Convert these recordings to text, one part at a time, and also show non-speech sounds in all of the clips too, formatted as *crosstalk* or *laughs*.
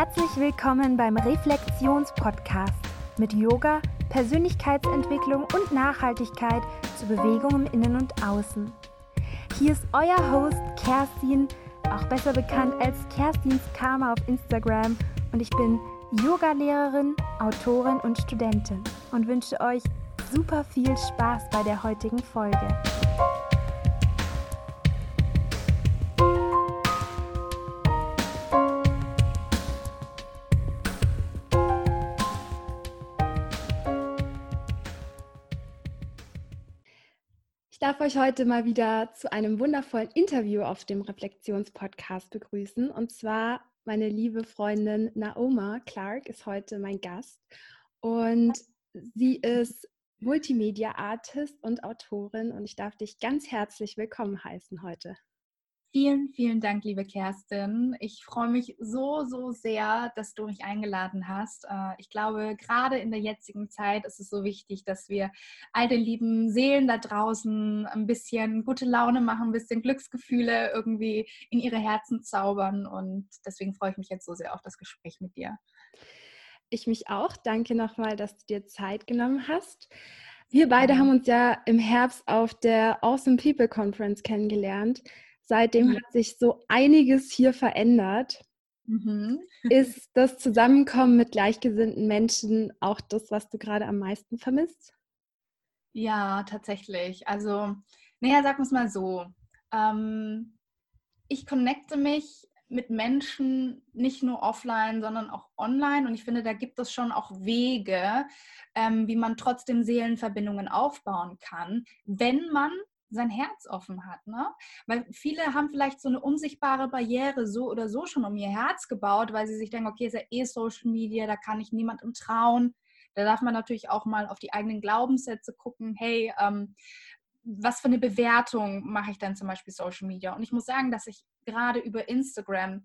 Herzlich willkommen beim Reflexionspodcast mit Yoga, Persönlichkeitsentwicklung und Nachhaltigkeit zur Bewegung im Innen und Außen. Hier ist euer Host Kerstin, auch besser bekannt als Kerstins Karma auf Instagram und ich bin Yogalehrerin, Autorin und Studentin und wünsche euch super viel Spaß bei der heutigen Folge. Darf euch heute mal wieder zu einem wundervollen Interview auf dem Reflexionspodcast begrüßen. Und zwar meine liebe Freundin Naoma Clark ist heute mein Gast. Und sie ist Multimedia-Artist und Autorin. Und ich darf dich ganz herzlich willkommen heißen heute. Vielen, vielen Dank, liebe Kerstin. Ich freue mich so, so sehr, dass du mich eingeladen hast. Äh, ich glaube, gerade in der jetzigen Zeit ist es so wichtig, dass wir all den lieben Seelen da draußen ein bisschen gute Laune machen, ein bisschen Glücksgefühle irgendwie in ihre Herzen zaubern. Und deswegen freue ich mich jetzt so sehr auf das Gespräch mit dir. Ich mich auch. Danke nochmal, dass du dir Zeit genommen hast. Wir beide haben uns ja im Herbst auf der Awesome People Conference kennengelernt. Seitdem hat sich so einiges hier verändert. Mhm. Ist das Zusammenkommen mit gleichgesinnten Menschen auch das, was du gerade am meisten vermisst? Ja, tatsächlich. Also, naja, sag es mal so. Ähm, ich connecte mich mit Menschen nicht nur offline, sondern auch online. Und ich finde, da gibt es schon auch Wege, ähm, wie man trotzdem Seelenverbindungen aufbauen kann, wenn man sein Herz offen hat. Ne? Weil viele haben vielleicht so eine unsichtbare Barriere so oder so schon um ihr Herz gebaut, weil sie sich denken, okay, ist ja eh Social Media, da kann ich niemandem trauen. Da darf man natürlich auch mal auf die eigenen Glaubenssätze gucken. Hey, ähm, was für eine Bewertung mache ich dann zum Beispiel Social Media? Und ich muss sagen, dass ich gerade über Instagram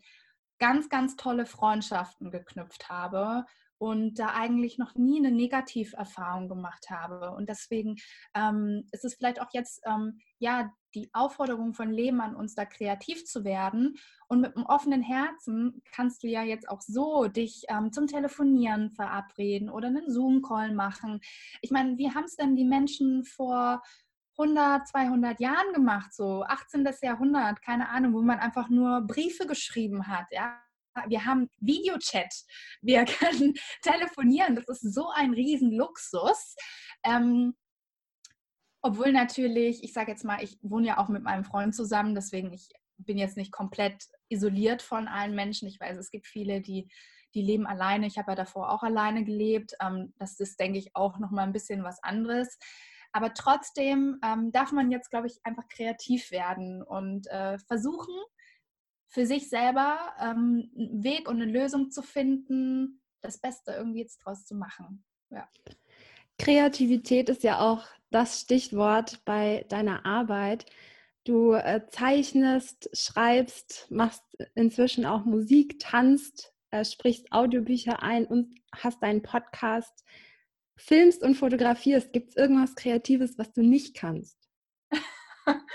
ganz, ganz tolle Freundschaften geknüpft habe und da eigentlich noch nie eine Negativerfahrung gemacht habe. Und deswegen ähm, ist es vielleicht auch jetzt ähm, ja die Aufforderung von Leben an uns, da kreativ zu werden. Und mit einem offenen Herzen kannst du ja jetzt auch so dich ähm, zum Telefonieren verabreden oder einen Zoom-Call machen. Ich meine, wie haben es denn die Menschen vor 100, 200 Jahren gemacht, so 18. Jahrhundert, keine Ahnung, wo man einfach nur Briefe geschrieben hat, ja, wir haben Videochat, wir *laughs* können telefonieren. Das ist so ein Riesenluxus. Ähm, obwohl natürlich, ich sage jetzt mal, ich wohne ja auch mit meinem Freund zusammen, deswegen ich bin jetzt nicht komplett isoliert von allen Menschen. Ich weiß, es gibt viele, die, die leben alleine. Ich habe ja davor auch alleine gelebt. Ähm, das ist, denke ich, auch nochmal ein bisschen was anderes. Aber trotzdem ähm, darf man jetzt, glaube ich, einfach kreativ werden und äh, versuchen, für sich selber ähm, einen Weg und eine Lösung zu finden, das Beste irgendwie jetzt draus zu machen. Ja. Kreativität ist ja auch das Stichwort bei deiner Arbeit. Du äh, zeichnest, schreibst, machst inzwischen auch Musik, tanzt, äh, sprichst Audiobücher ein und hast deinen Podcast, filmst und fotografierst. Gibt es irgendwas Kreatives, was du nicht kannst? *laughs*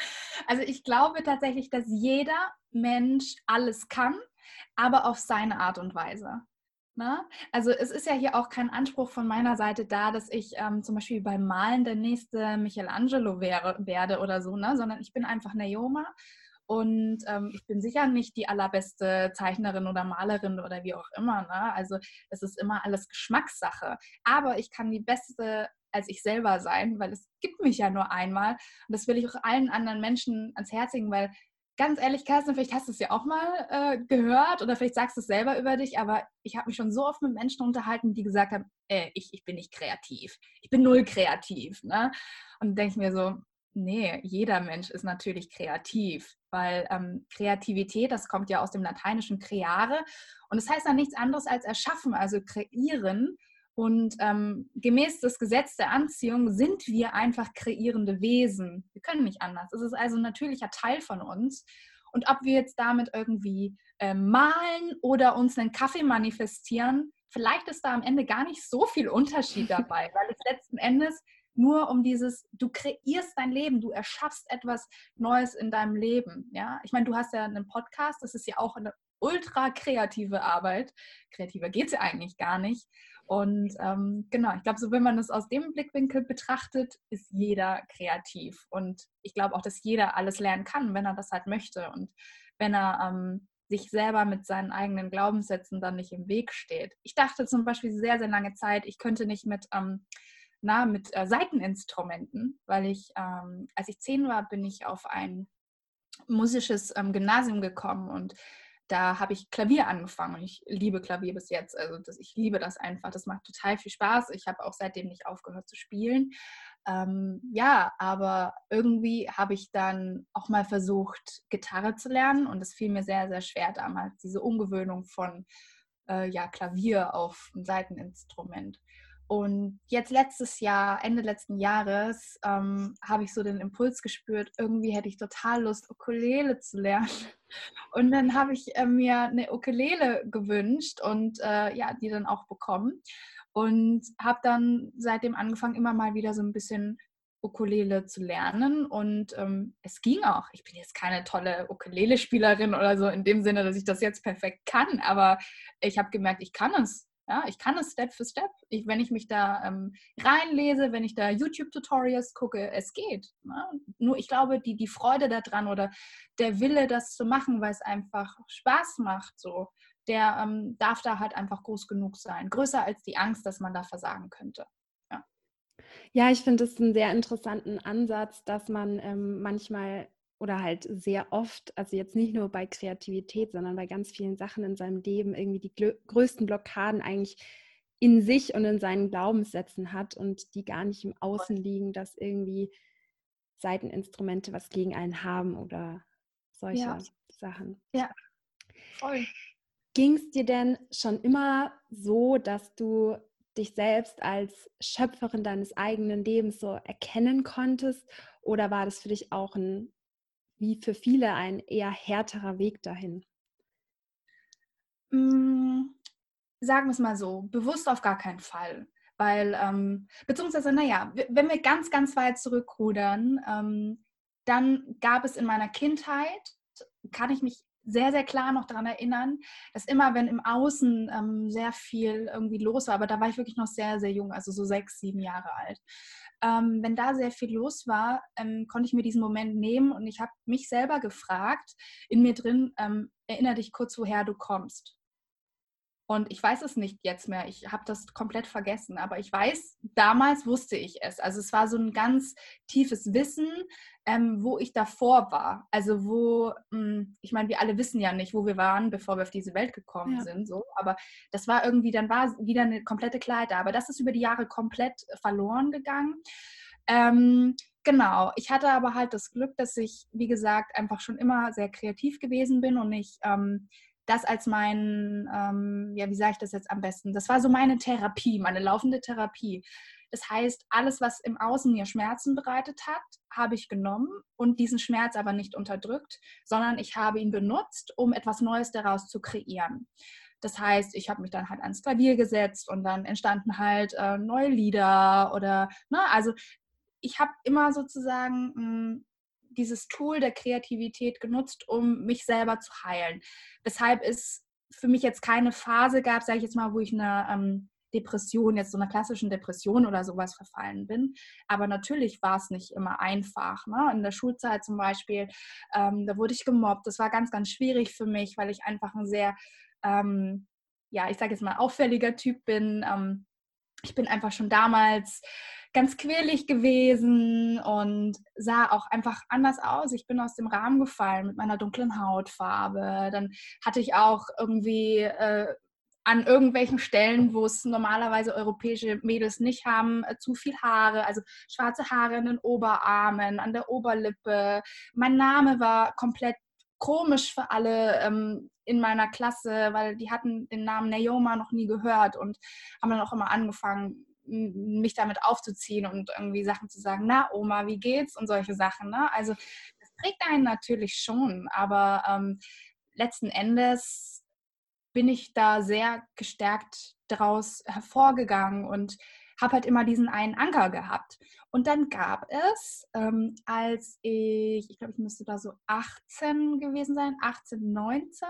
Also ich glaube tatsächlich, dass jeder Mensch alles kann, aber auf seine Art und Weise. Ne? Also es ist ja hier auch kein Anspruch von meiner Seite da, dass ich ähm, zum Beispiel beim Malen der nächste Michelangelo wäre, werde oder so, ne? sondern ich bin einfach Naoma und ähm, ich bin sicher nicht die allerbeste Zeichnerin oder Malerin oder wie auch immer. Ne? Also es ist immer alles Geschmackssache. Aber ich kann die beste als ich selber sein, weil es gibt mich ja nur einmal. Und das will ich auch allen anderen Menschen ans Herz legen, weil ganz ehrlich, Kerstin, vielleicht hast du es ja auch mal äh, gehört oder vielleicht sagst du es selber über dich, aber ich habe mich schon so oft mit Menschen unterhalten, die gesagt haben, äh, ich, ich bin nicht kreativ. Ich bin null kreativ. Ne? Und denke ich mir so, nee, jeder Mensch ist natürlich kreativ, weil ähm, Kreativität, das kommt ja aus dem lateinischen creare und es das heißt dann nichts anderes als erschaffen, also kreieren. Und ähm, gemäß des Gesetzes der Anziehung sind wir einfach kreierende Wesen. Wir können nicht anders. Es ist also ein natürlicher Teil von uns. Und ob wir jetzt damit irgendwie äh, malen oder uns einen Kaffee manifestieren, vielleicht ist da am Ende gar nicht so viel Unterschied *laughs* dabei, weil es letzten Endes nur um dieses, du kreierst dein Leben, du erschaffst etwas Neues in deinem Leben. Ja, ich meine, du hast ja einen Podcast, das ist ja auch eine ultra kreative Arbeit. Kreativer geht es ja eigentlich gar nicht. Und ähm, genau, ich glaube, so wenn man es aus dem Blickwinkel betrachtet, ist jeder kreativ. Und ich glaube auch, dass jeder alles lernen kann, wenn er das halt möchte und wenn er ähm, sich selber mit seinen eigenen Glaubenssätzen dann nicht im Weg steht. Ich dachte zum Beispiel sehr, sehr lange Zeit, ich könnte nicht mit, ähm, na, mit äh, Seiteninstrumenten, weil ich, ähm, als ich zehn war, bin ich auf ein musisches ähm, Gymnasium gekommen und da habe ich Klavier angefangen ich liebe Klavier bis jetzt. Also das, ich liebe das einfach. Das macht total viel Spaß. Ich habe auch seitdem nicht aufgehört zu spielen. Ähm, ja, aber irgendwie habe ich dann auch mal versucht, Gitarre zu lernen und es fiel mir sehr, sehr schwer damals, diese Umgewöhnung von äh, ja, Klavier auf ein Seiteninstrument. Und jetzt letztes Jahr, Ende letzten Jahres, ähm, habe ich so den Impuls gespürt, irgendwie hätte ich total Lust, Ukulele zu lernen. *laughs* Und dann habe ich äh, mir eine Ukulele gewünscht und äh, ja, die dann auch bekommen. Und habe dann seitdem angefangen, immer mal wieder so ein bisschen Ukulele zu lernen und ähm, es ging auch. Ich bin jetzt keine tolle Ukulele-Spielerin oder so in dem Sinne, dass ich das jetzt perfekt kann, aber ich habe gemerkt, ich kann es. Ja, ich kann es Step für Step. Ich, wenn ich mich da ähm, reinlese, wenn ich da YouTube-Tutorials gucke, es geht. Ja? Nur ich glaube, die, die Freude daran oder der Wille, das zu machen, weil es einfach Spaß macht, so, der ähm, darf da halt einfach groß genug sein. Größer als die Angst, dass man da versagen könnte. Ja, ja ich finde es einen sehr interessanten Ansatz, dass man ähm, manchmal oder halt sehr oft, also jetzt nicht nur bei Kreativität, sondern bei ganz vielen Sachen in seinem Leben irgendwie die größten Blockaden eigentlich in sich und in seinen Glaubenssätzen hat und die gar nicht im Außen liegen, dass irgendwie Seiteninstrumente was gegen einen haben oder solche ja. Sachen. Ja, voll. Ging es dir denn schon immer so, dass du dich selbst als Schöpferin deines eigenen Lebens so erkennen konntest? Oder war das für dich auch ein wie für viele ein eher härterer Weg dahin? Mm, sagen wir es mal so, bewusst auf gar keinen Fall. Weil, ähm, beziehungsweise, naja, wenn wir ganz, ganz weit zurückrudern, ähm, dann gab es in meiner Kindheit, kann ich mich sehr, sehr klar noch daran erinnern, dass immer, wenn im Außen ähm, sehr viel irgendwie los war, aber da war ich wirklich noch sehr, sehr jung, also so sechs, sieben Jahre alt, ähm, wenn da sehr viel los war, ähm, konnte ich mir diesen Moment nehmen und ich habe mich selber gefragt, in mir drin, ähm, erinnere dich kurz, woher du kommst. Und ich weiß es nicht jetzt mehr. Ich habe das komplett vergessen. Aber ich weiß, damals wusste ich es. Also es war so ein ganz tiefes Wissen, ähm, wo ich davor war. Also wo, mh, hm, ich meine, wir alle wissen ja nicht, wo wir waren, bevor wir auf diese Welt gekommen ja. sind. So. Aber das war irgendwie, dann war wieder eine komplette Klarheit da. Aber das ist über die Jahre komplett verloren gegangen. Ähm, Genau, ich hatte aber halt das Glück, dass ich, wie gesagt, einfach schon immer sehr kreativ gewesen bin und ich ähm, das als mein, ähm, ja, wie sage ich das jetzt am besten? Das war so meine Therapie, meine laufende Therapie. Das heißt, alles, was im Außen mir Schmerzen bereitet hat, habe ich genommen und diesen Schmerz aber nicht unterdrückt, sondern ich habe ihn benutzt, um etwas Neues daraus zu kreieren. Das heißt, ich habe mich dann halt ans Klavier gesetzt und dann entstanden halt äh, neue Lieder oder, ne, also ich habe immer sozusagen hm, dieses Tool der Kreativität genutzt, um mich selber zu heilen. Weshalb es für mich jetzt keine Phase gab, sage ich jetzt mal, wo ich eine ähm, Depression, jetzt so einer klassischen Depression oder sowas verfallen bin. Aber natürlich war es nicht immer einfach. Ne? In der Schulzeit zum Beispiel, ähm, da wurde ich gemobbt. Das war ganz, ganz schwierig für mich, weil ich einfach ein sehr, ähm, ja, ich sage jetzt mal, auffälliger Typ bin. Ähm, ich bin einfach schon damals ganz quirlig gewesen und sah auch einfach anders aus. Ich bin aus dem Rahmen gefallen mit meiner dunklen Hautfarbe. Dann hatte ich auch irgendwie äh, an irgendwelchen Stellen, wo es normalerweise europäische Mädels nicht haben, äh, zu viel Haare, also schwarze Haare in den Oberarmen, an der Oberlippe. Mein Name war komplett komisch für alle ähm, in meiner Klasse, weil die hatten den Namen Naoma noch nie gehört und haben dann auch immer angefangen, mich damit aufzuziehen und irgendwie Sachen zu sagen, na Oma, wie geht's und solche Sachen. Ne? Also das trägt einen natürlich schon, aber ähm, letzten Endes bin ich da sehr gestärkt daraus hervorgegangen und habe halt immer diesen einen Anker gehabt. Und dann gab es, ähm, als ich, ich glaube, ich müsste da so 18 gewesen sein, 18, 19,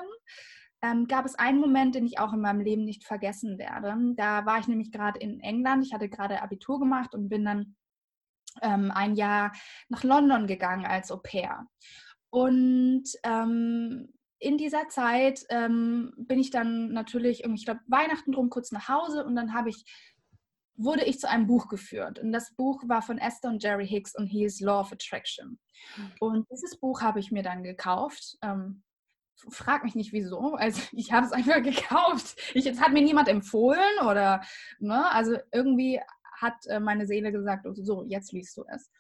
ähm, gab es einen Moment, den ich auch in meinem Leben nicht vergessen werde. Da war ich nämlich gerade in England. Ich hatte gerade Abitur gemacht und bin dann ähm, ein Jahr nach London gegangen als Au pair. Und ähm, in dieser Zeit ähm, bin ich dann natürlich, ich glaube, Weihnachten drum kurz nach Hause und dann habe ich wurde ich zu einem Buch geführt. Und das Buch war von Esther und Jerry Hicks und hieß Law of Attraction. Und dieses Buch habe ich mir dann gekauft. Ähm, frag mich nicht wieso. Also ich habe es einfach *laughs* gekauft. Ich, jetzt hat mir niemand empfohlen oder, ne, also irgendwie hat äh, meine Seele gesagt, oh, so, jetzt liest du es.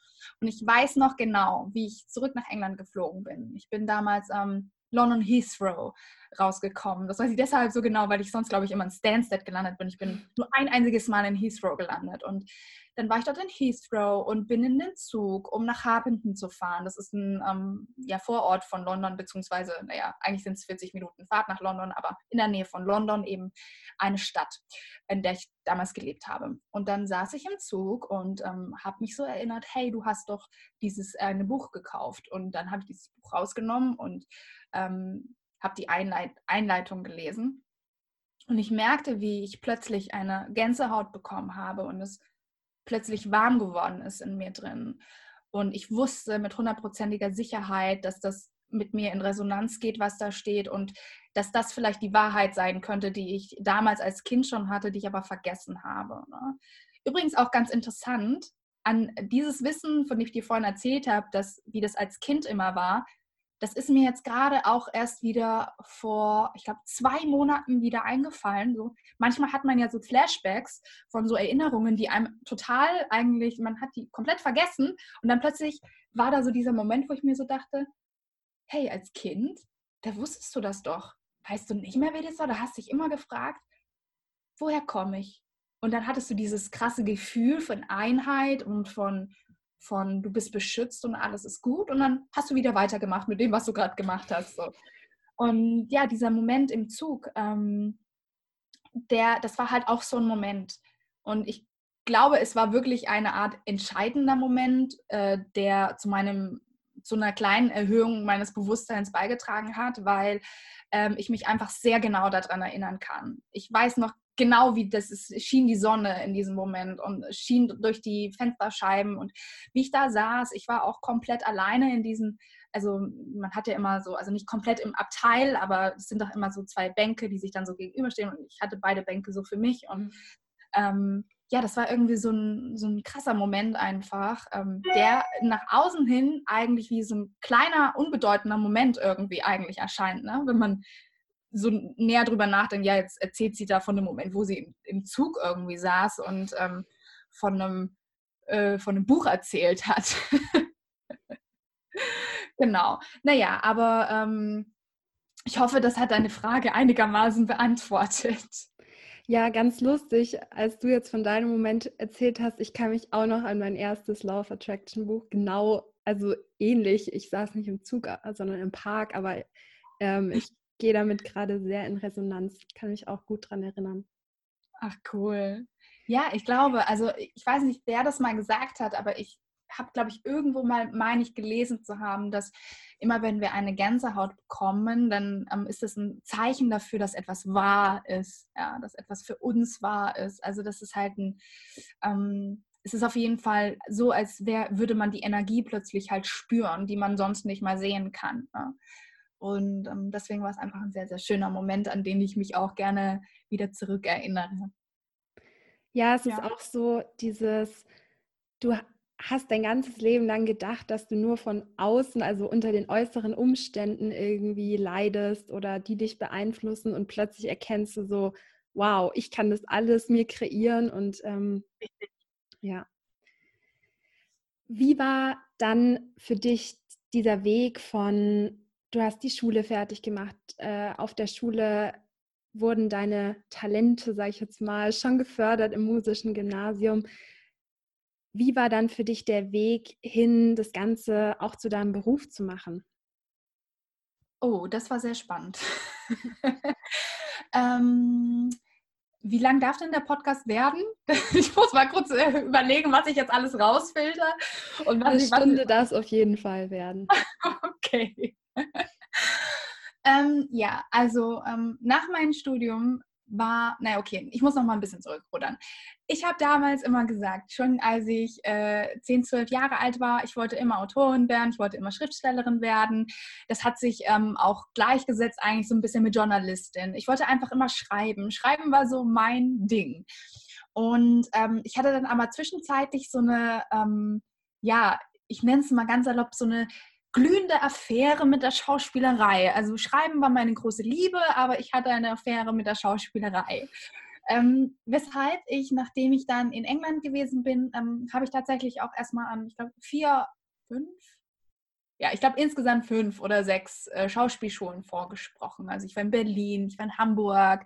Und ich weiß noch genau, wie ich zurück nach England geflogen bin. Ich bin damals ähm, London Heathrow rausgekommen. Das weiß ich deshalb so genau, weil ich sonst, glaube ich, immer in Stansted gelandet bin. Ich bin nur ein einziges Mal in Heathrow gelandet. Und dann war ich dort in Heathrow und bin in den Zug, um nach Harpenden zu fahren. Das ist ein ähm, ja, Vorort von London, beziehungsweise, naja, eigentlich sind es 40 Minuten Fahrt nach London, aber in der Nähe von London eben eine Stadt, in der ich damals gelebt habe. Und dann saß ich im Zug und ähm, habe mich so erinnert, hey, du hast doch dieses äh, eine Buch gekauft. Und dann habe ich dieses Buch rausgenommen und ähm, habe die Einleit Einleitung gelesen. Und ich merkte, wie ich plötzlich eine Gänsehaut bekommen habe und es plötzlich warm geworden ist in mir drin. Und ich wusste mit hundertprozentiger Sicherheit, dass das mit mir in Resonanz geht, was da steht und dass das vielleicht die Wahrheit sein könnte, die ich damals als Kind schon hatte, die ich aber vergessen habe. Ne? Übrigens auch ganz interessant, an dieses Wissen, von dem ich dir vorhin erzählt habe, dass, wie das als Kind immer war, das ist mir jetzt gerade auch erst wieder vor, ich glaube, zwei Monaten wieder eingefallen. So, manchmal hat man ja so Flashbacks von so Erinnerungen, die einem total eigentlich, man hat die komplett vergessen. Und dann plötzlich war da so dieser Moment, wo ich mir so dachte, hey, als Kind, da wusstest du das doch. Weißt du nicht mehr, wer das war? Da hast dich immer gefragt, woher komme ich? Und dann hattest du dieses krasse Gefühl von Einheit und von von du bist beschützt und alles ist gut und dann hast du wieder weitergemacht mit dem, was du gerade gemacht hast. So. Und ja, dieser Moment im Zug, ähm, der, das war halt auch so ein Moment. Und ich glaube, es war wirklich eine Art entscheidender Moment, äh, der zu meinem zu einer kleinen Erhöhung meines Bewusstseins beigetragen hat, weil ähm, ich mich einfach sehr genau daran erinnern kann. Ich weiß noch genau wie das ist, schien die Sonne in diesem Moment und schien durch die Fensterscheiben und wie ich da saß, ich war auch komplett alleine in diesen, also man hat ja immer so, also nicht komplett im Abteil, aber es sind doch immer so zwei Bänke, die sich dann so gegenüberstehen und ich hatte beide Bänke so für mich und mhm. ähm, ja, das war irgendwie so ein, so ein krasser Moment einfach, ähm, der nach außen hin eigentlich wie so ein kleiner, unbedeutender Moment irgendwie eigentlich erscheint, ne? wenn man so näher drüber nachdenken, ja, jetzt erzählt sie da von dem Moment, wo sie im, Zug irgendwie saß und ähm, von, einem, äh, von einem Buch erzählt hat. *laughs* genau. Naja, aber ähm, ich hoffe, das hat deine Frage einigermaßen beantwortet. Ja, ganz lustig, als du jetzt von deinem Moment erzählt hast, ich kann mich auch noch an mein erstes Law of Attraction Buch genau, also ähnlich. Ich saß nicht im Zug, sondern im Park, aber ähm, ich gehe damit gerade sehr in Resonanz. Kann mich auch gut daran erinnern. Ach cool. Ja, ich glaube, also ich weiß nicht, wer das mal gesagt hat, aber ich habe, glaube ich, irgendwo mal, meine ich, gelesen zu haben, dass immer wenn wir eine Gänsehaut bekommen, dann ähm, ist es ein Zeichen dafür, dass etwas wahr ist, ja, dass etwas für uns wahr ist. Also das ist halt ein, ähm, es ist auf jeden Fall so, als wär, würde man die Energie plötzlich halt spüren, die man sonst nicht mal sehen kann. Ne? Und ähm, deswegen war es einfach ein sehr, sehr schöner Moment, an den ich mich auch gerne wieder zurückerinnere. Ja, es ja. ist auch so dieses, du hast dein ganzes Leben lang gedacht, dass du nur von außen, also unter den äußeren Umständen irgendwie leidest oder die dich beeinflussen und plötzlich erkennst du so, wow, ich kann das alles mir kreieren und ähm, ja. Wie war dann für dich dieser Weg von du hast die Schule fertig gemacht. Äh, auf der Schule wurden deine Talente, sage ich jetzt mal, schon gefördert im musischen Gymnasium. Wie war dann für dich der Weg hin, das Ganze auch zu deinem Beruf zu machen? Oh, das war sehr spannend. *laughs* ähm, wie lang darf denn der Podcast werden? *laughs* Ich muss mal kurz äh, überlegen, was ich jetzt alles rausfilter. Und was Eine ich, Stunde darf auf jeden Fall werden. *laughs* okay. *laughs* Ähm, ja, also ähm, nach meinem Studium war, naja, okay, ich muss noch mal ein bisschen zurückrudern. Ich habe damals immer gesagt, schon als ich äh, 10, 12 Jahre alt war, ich wollte immer Autorin werden, ich wollte immer Schriftstellerin werden. Das hat sich ähm, auch gleichgesetzt eigentlich so ein bisschen mit Journalistin. Ich wollte einfach immer schreiben. Schreiben war so mein Ding. Und ähm, ich hatte dann aber zwischenzeitlich so eine, ähm, ja, ich nenne es mal ganz salopp, so eine glühende Affäre mit der Schauspielerei. Also Schreiben war meine große Liebe, aber ich hatte eine Affäre mit der Schauspielerei. Ähm, weshalb ich, nachdem ich dann in England gewesen bin, ähm, habe ich tatsächlich auch erstmal an, ich glaube, vier, fünf, ja, ich glaube insgesamt fünf oder sechs äh, Schauspielschulen vorgesprochen. Also ich war in Berlin, ich war in Hamburg,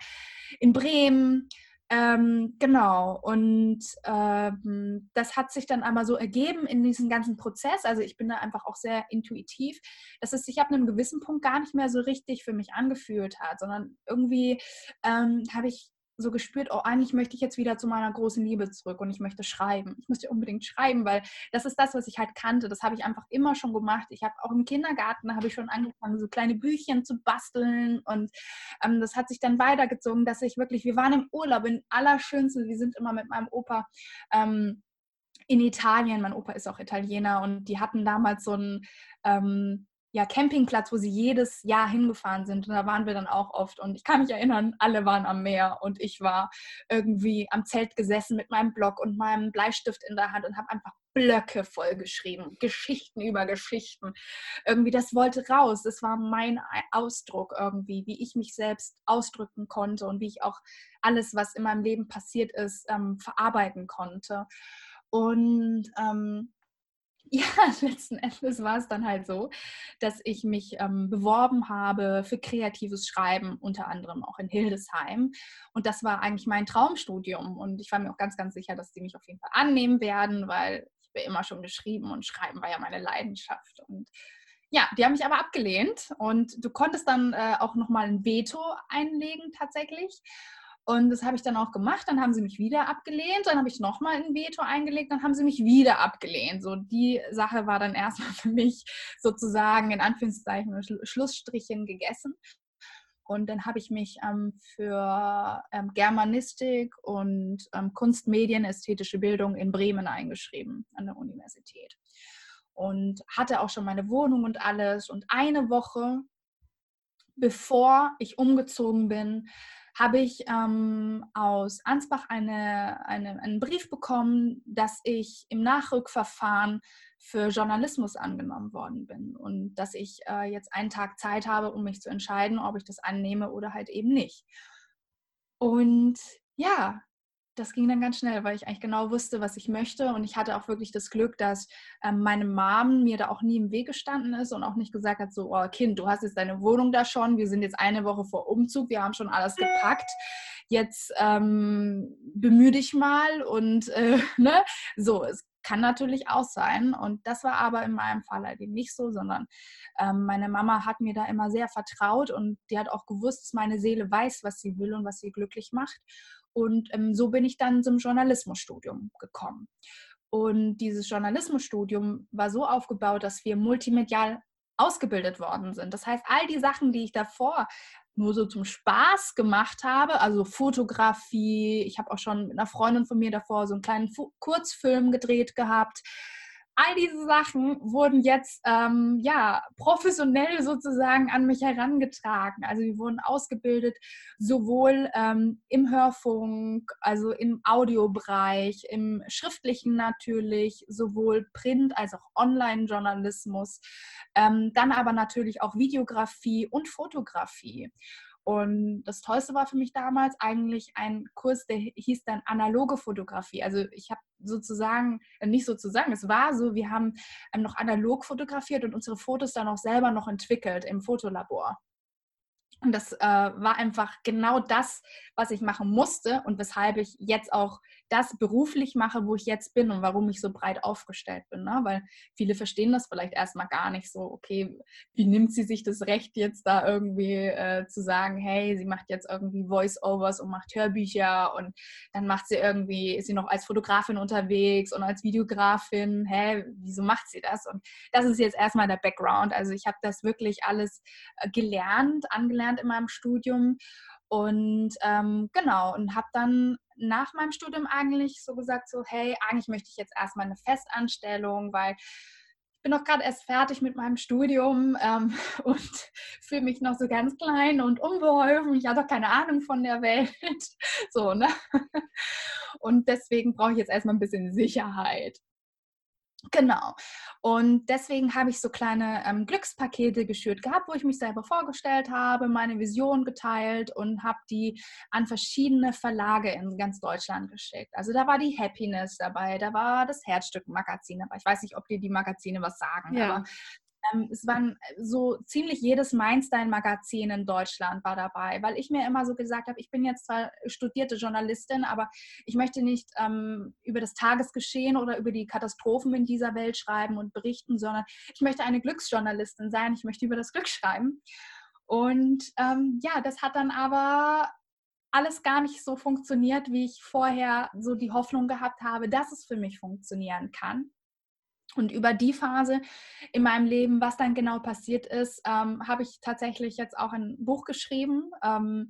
in Bremen, ähm, genau, und ähm, das hat sich dann aber so ergeben in diesem ganzen Prozess. Also ich bin da einfach auch sehr intuitiv, dass es sich ab einem gewissen Punkt gar nicht mehr so richtig für mich angefühlt hat, sondern irgendwie ähm, habe ich so gespürt, oh, eigentlich möchte ich jetzt wieder zu meiner großen Liebe zurück und ich möchte schreiben. Ich möchte unbedingt schreiben, weil das ist das, was ich halt kannte. Das habe ich einfach immer schon gemacht. Ich habe auch im Kindergarten, habe ich schon angefangen, so kleine Büchchen zu basteln und ähm, das hat sich dann weitergezogen, dass ich wirklich, wir waren im Urlaub in allerschönsten, wir sind immer mit meinem Opa ähm, in Italien, mein Opa ist auch Italiener und die hatten damals so ein ähm, ja, Campingplatz, wo sie jedes Jahr hingefahren sind. Und da waren wir dann auch oft. Und ich kann mich erinnern, alle waren am Meer und ich war irgendwie am Zelt gesessen mit meinem Block und meinem Bleistift in der Hand und habe einfach Blöcke voll geschrieben, Geschichten über Geschichten. Irgendwie, das wollte raus. Das war mein Ausdruck irgendwie, wie ich mich selbst ausdrücken konnte und wie ich auch alles, was in meinem Leben passiert ist, ähm, verarbeiten konnte. Und ähm, *laughs* ja, letzten Endes war es dann halt so, dass ich mich ähm, beworben habe für kreatives Schreiben, unter anderem auch in Hildesheim. Und das war eigentlich mein Traumstudium. Und ich war mir auch ganz, ganz sicher, dass die mich auf jeden Fall annehmen werden, weil ich habe immer schon geschrieben und Schreiben war ja meine Leidenschaft. Und ja, die haben mich aber abgelehnt. Und du konntest dann äh, auch nochmal ein Veto einlegen tatsächlich. Und das habe ich dann auch gemacht. Dann haben sie mich wieder abgelehnt. Dann habe ich nochmal ein Veto eingelegt. Dann haben sie mich wieder abgelehnt. So die Sache war dann erstmal *laughs* für mich sozusagen in Anführungszeichen Schlussstrichen gegessen. Und dann habe ich mich ähm, für ähm, Germanistik und ähm, Kunstmedien, ästhetische Bildung in Bremen eingeschrieben an der Universität. Und hatte auch schon meine Wohnung und alles. Und eine Woche bevor ich umgezogen bin, habe ich ähm, aus Ansbach eine, eine, einen Brief bekommen, dass ich im Nachrückverfahren für Journalismus angenommen worden bin und dass ich äh, jetzt einen Tag Zeit habe, um mich zu entscheiden, ob ich das annehme oder halt eben nicht. Und ja, das ging dann ganz schnell, weil ich eigentlich genau wusste, was ich möchte. Und ich hatte auch wirklich das Glück, dass ähm, meine Mom mir da auch nie im Weg gestanden ist und auch nicht gesagt hat, so, oh Kind, du hast jetzt deine Wohnung da schon, wir sind jetzt eine Woche vor Umzug, wir haben schon alles gepackt. Jetzt ähm, bemühe dich mal und äh, *laughs* ne, so, es kann natürlich auch sein. Und das war aber in meinem Fall halt eben nicht so, sondern ähm, meine Mama hat mir da immer sehr vertraut und die hat auch gewusst, dass meine Seele weiß, was sie will und was sie glücklich macht. Und ähm, so bin ich dann zum Journalismusstudium gekommen. Und dieses Journalismusstudium war so aufgebaut, dass wir multimedial ausgebildet worden sind. Das heißt, all die Sachen, die ich davor nur so zum Spaß gemacht habe, also Fotografie, ich habe auch schon mit einer Freundin von mir davor so einen kleinen Kurzfilm gedreht gehabt, all diese Sachen wurden jetzt ähm, ja professionell sozusagen an mich herangetragen. Also die wurden ausgebildet sowohl ähm, im Hörfunk, also im Audiobereich, im schriftlichen natürlich, sowohl Print als auch Online-Journalismus, ähm, dann aber natürlich auch Videografie und Fotografie. Und das Tollste war für mich damals eigentlich ein Kurs, der hieß dann analoge Fotografie. Also ich habe sozusagen, äh, nicht sozusagen, es war so, wir haben ähm, noch analog fotografiert und unsere Fotos dann auch selber noch entwickelt im Fotolabor. Und das äh, war einfach genau das, was ich machen musste und weshalb ich jetzt auch das beruflich mache, wo ich jetzt bin und warum ich so breit aufgestellt bin. Ne? Weil viele verstehen das vielleicht erstmal gar nicht so, okay, wie nimmt sie sich das Recht jetzt da irgendwie äh, zu sagen, hey, sie macht jetzt irgendwie Voice-Overs und macht Hörbücher und dann macht sie irgendwie, ist sie noch als Fotografin unterwegs und als Videografin, hä, wieso macht sie das? Und das ist jetzt erstmal der Background. Also ich habe das wirklich alles äh, gelernt, angelernt in meinem Studium und ähm, genau, und habe dann nach meinem Studium eigentlich so gesagt, so, hey, eigentlich möchte ich jetzt erstmal eine Festanstellung, weil ich bin noch gerade erst fertig mit meinem Studium ähm, *laughs* und fühle mich noch so ganz klein und unbeholfen. Ich habe doch keine Ahnung von der Welt. *laughs* so, ne? Und deswegen brauche ich jetzt erstmal ein bisschen Sicherheit. Genau. Und deswegen habe ich so kleine ähm, Glückspakete geschürt gehabt, wo ich mich selber vorgestellt habe, meine Vision geteilt und habe die an verschiedene Verlage in ganz Deutschland geschickt. Also da war die Happiness dabei, da war das Herzstück-Magazin dabei. Ich weiß nicht, ob dir die Magazine was sagen, ja. aber ähm, es waren äh, so ziemlich jedes Mainstein-Magazin in Deutschland war dabei, weil ich mir immer so gesagt habe, ich bin jetzt zwar studierte Journalistin, aber ich möchte nicht ähm, über das Tagesgeschehen oder über die Katastrophen in dieser Welt schreiben und berichten, sondern ich möchte eine Glücksjournalistin sein, ich möchte über das Glück schreiben. Und ähm, ja, das hat dann aber alles gar nicht so funktioniert, wie ich vorher so die Hoffnung gehabt habe, dass es für mich funktionieren kann. Und über die Phase in meinem Leben, was dann genau passiert ist, ähm, habe ich tatsächlich jetzt auch ein Buch geschrieben, ähm,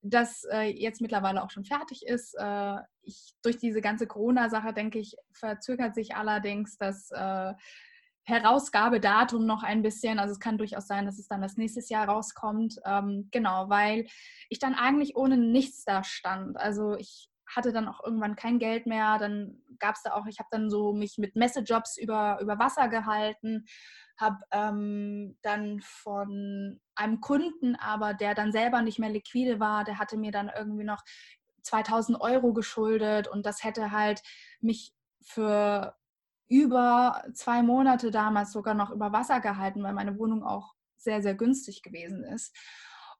das äh, jetzt mittlerweile auch schon fertig ist. Äh, ich, durch diese ganze Corona-Sache, denke ich, verzögert sich allerdings das äh, Herausgabedatum noch ein bisschen. Also es kann durchaus sein, dass es dann das nächste Jahr rauskommt. Ähm, genau, weil ich dann eigentlich ohne nichts da stand. Also ich hatte dann auch irgendwann kein Geld mehr. Dann gab es da auch, ich habe dann so mich mit Messejobs über, über Wasser gehalten, habe ähm, dann von einem Kunden aber, der dann selber nicht mehr liquide war, der hatte mir dann irgendwie noch 2000 Euro geschuldet und das hätte halt mich für über zwei Monate damals sogar noch über Wasser gehalten, weil meine Wohnung auch sehr, sehr günstig gewesen ist.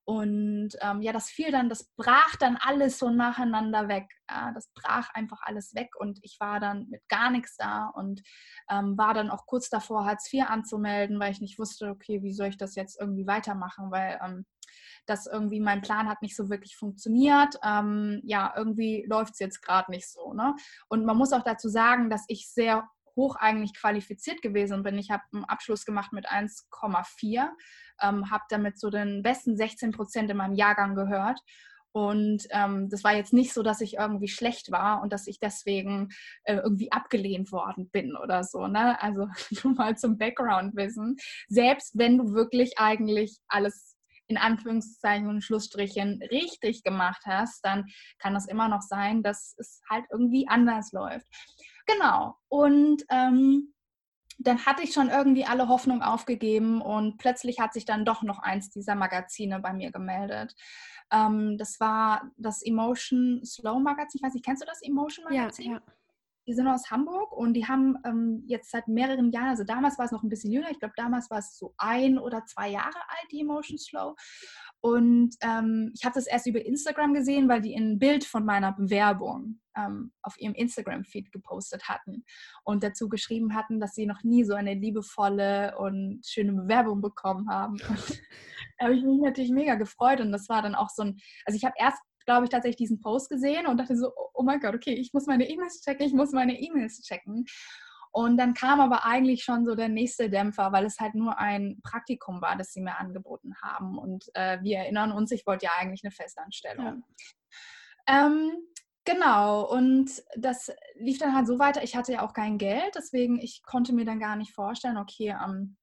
Und ähm, ja, das fiel dann, das brach dann alles so nacheinander weg. Ja, das brach einfach alles weg und ich war dann mit gar nichts da und ähm, war dann auch kurz davor, Hartz IV anzumelden, weil ich nicht wusste, okay, wie soll ich das jetzt irgendwie weitermachen, weil ähm, das irgendwie, mein Plan hat nicht so wirklich funktioniert. Ähm, ja, irgendwie läuft es jetzt gerade nicht so. Ne? Und man muss auch dazu sagen, dass ich sehr hoch eigentlich qualifiziert gewesen bin. Ich habe einen Abschluss gemacht mit 1,4, ähm, habe damit zu den besten 16 Prozent in meinem Jahrgang gehört. Und ähm, das war jetzt nicht so, dass ich irgendwie schlecht war und dass ich deswegen äh, irgendwie abgelehnt worden bin oder so. Ne? Also *laughs* nur mal zum Background-Wissen. Selbst wenn du wirklich eigentlich alles in Anführungszeichen und Schlussstrichen richtig gemacht hast, dann kann es immer noch sein, dass es halt irgendwie anders läuft. Genau. Und ähm, dann hatte ich schon irgendwie alle Hoffnung aufgegeben und plötzlich hat sich dann doch noch eins dieser Magazine bei mir gemeldet. Ähm, das war das Emotion Slow Magazin. Ich weiß nicht, kennst du das Emotion Magazin? Ja, ja. Die sind aus Hamburg und die haben ähm, jetzt seit mehreren Jahren, also damals war es noch ein bisschen jünger, ich glaube damals war es so ein oder zwei Jahre alt, die Emotion Slow. Und ähm, ich habe das erst über Instagram gesehen, weil die ein Bild von meiner Bewerbung ähm, auf ihrem Instagram-Feed gepostet hatten und dazu geschrieben hatten, dass sie noch nie so eine liebevolle und schöne Bewerbung bekommen haben. *laughs* Da habe ich mich natürlich mega gefreut und das war dann auch so ein, also ich habe erst glaube ich, tatsächlich diesen Post gesehen und dachte so, oh mein Gott, okay, ich muss meine E-Mails checken, ich muss meine E-Mails checken. Und dann kam aber eigentlich schon so der nächste Dämpfer, weil es halt nur ein Praktikum war, das sie mir angeboten haben. Und äh, wir erinnern uns, ich wollte ja eigentlich eine Festanstellung. Ja. Ähm, genau, und das lief dann halt so weiter. Ich hatte ja auch kein Geld, deswegen ich konnte mir dann gar nicht vorstellen, okay, ähm,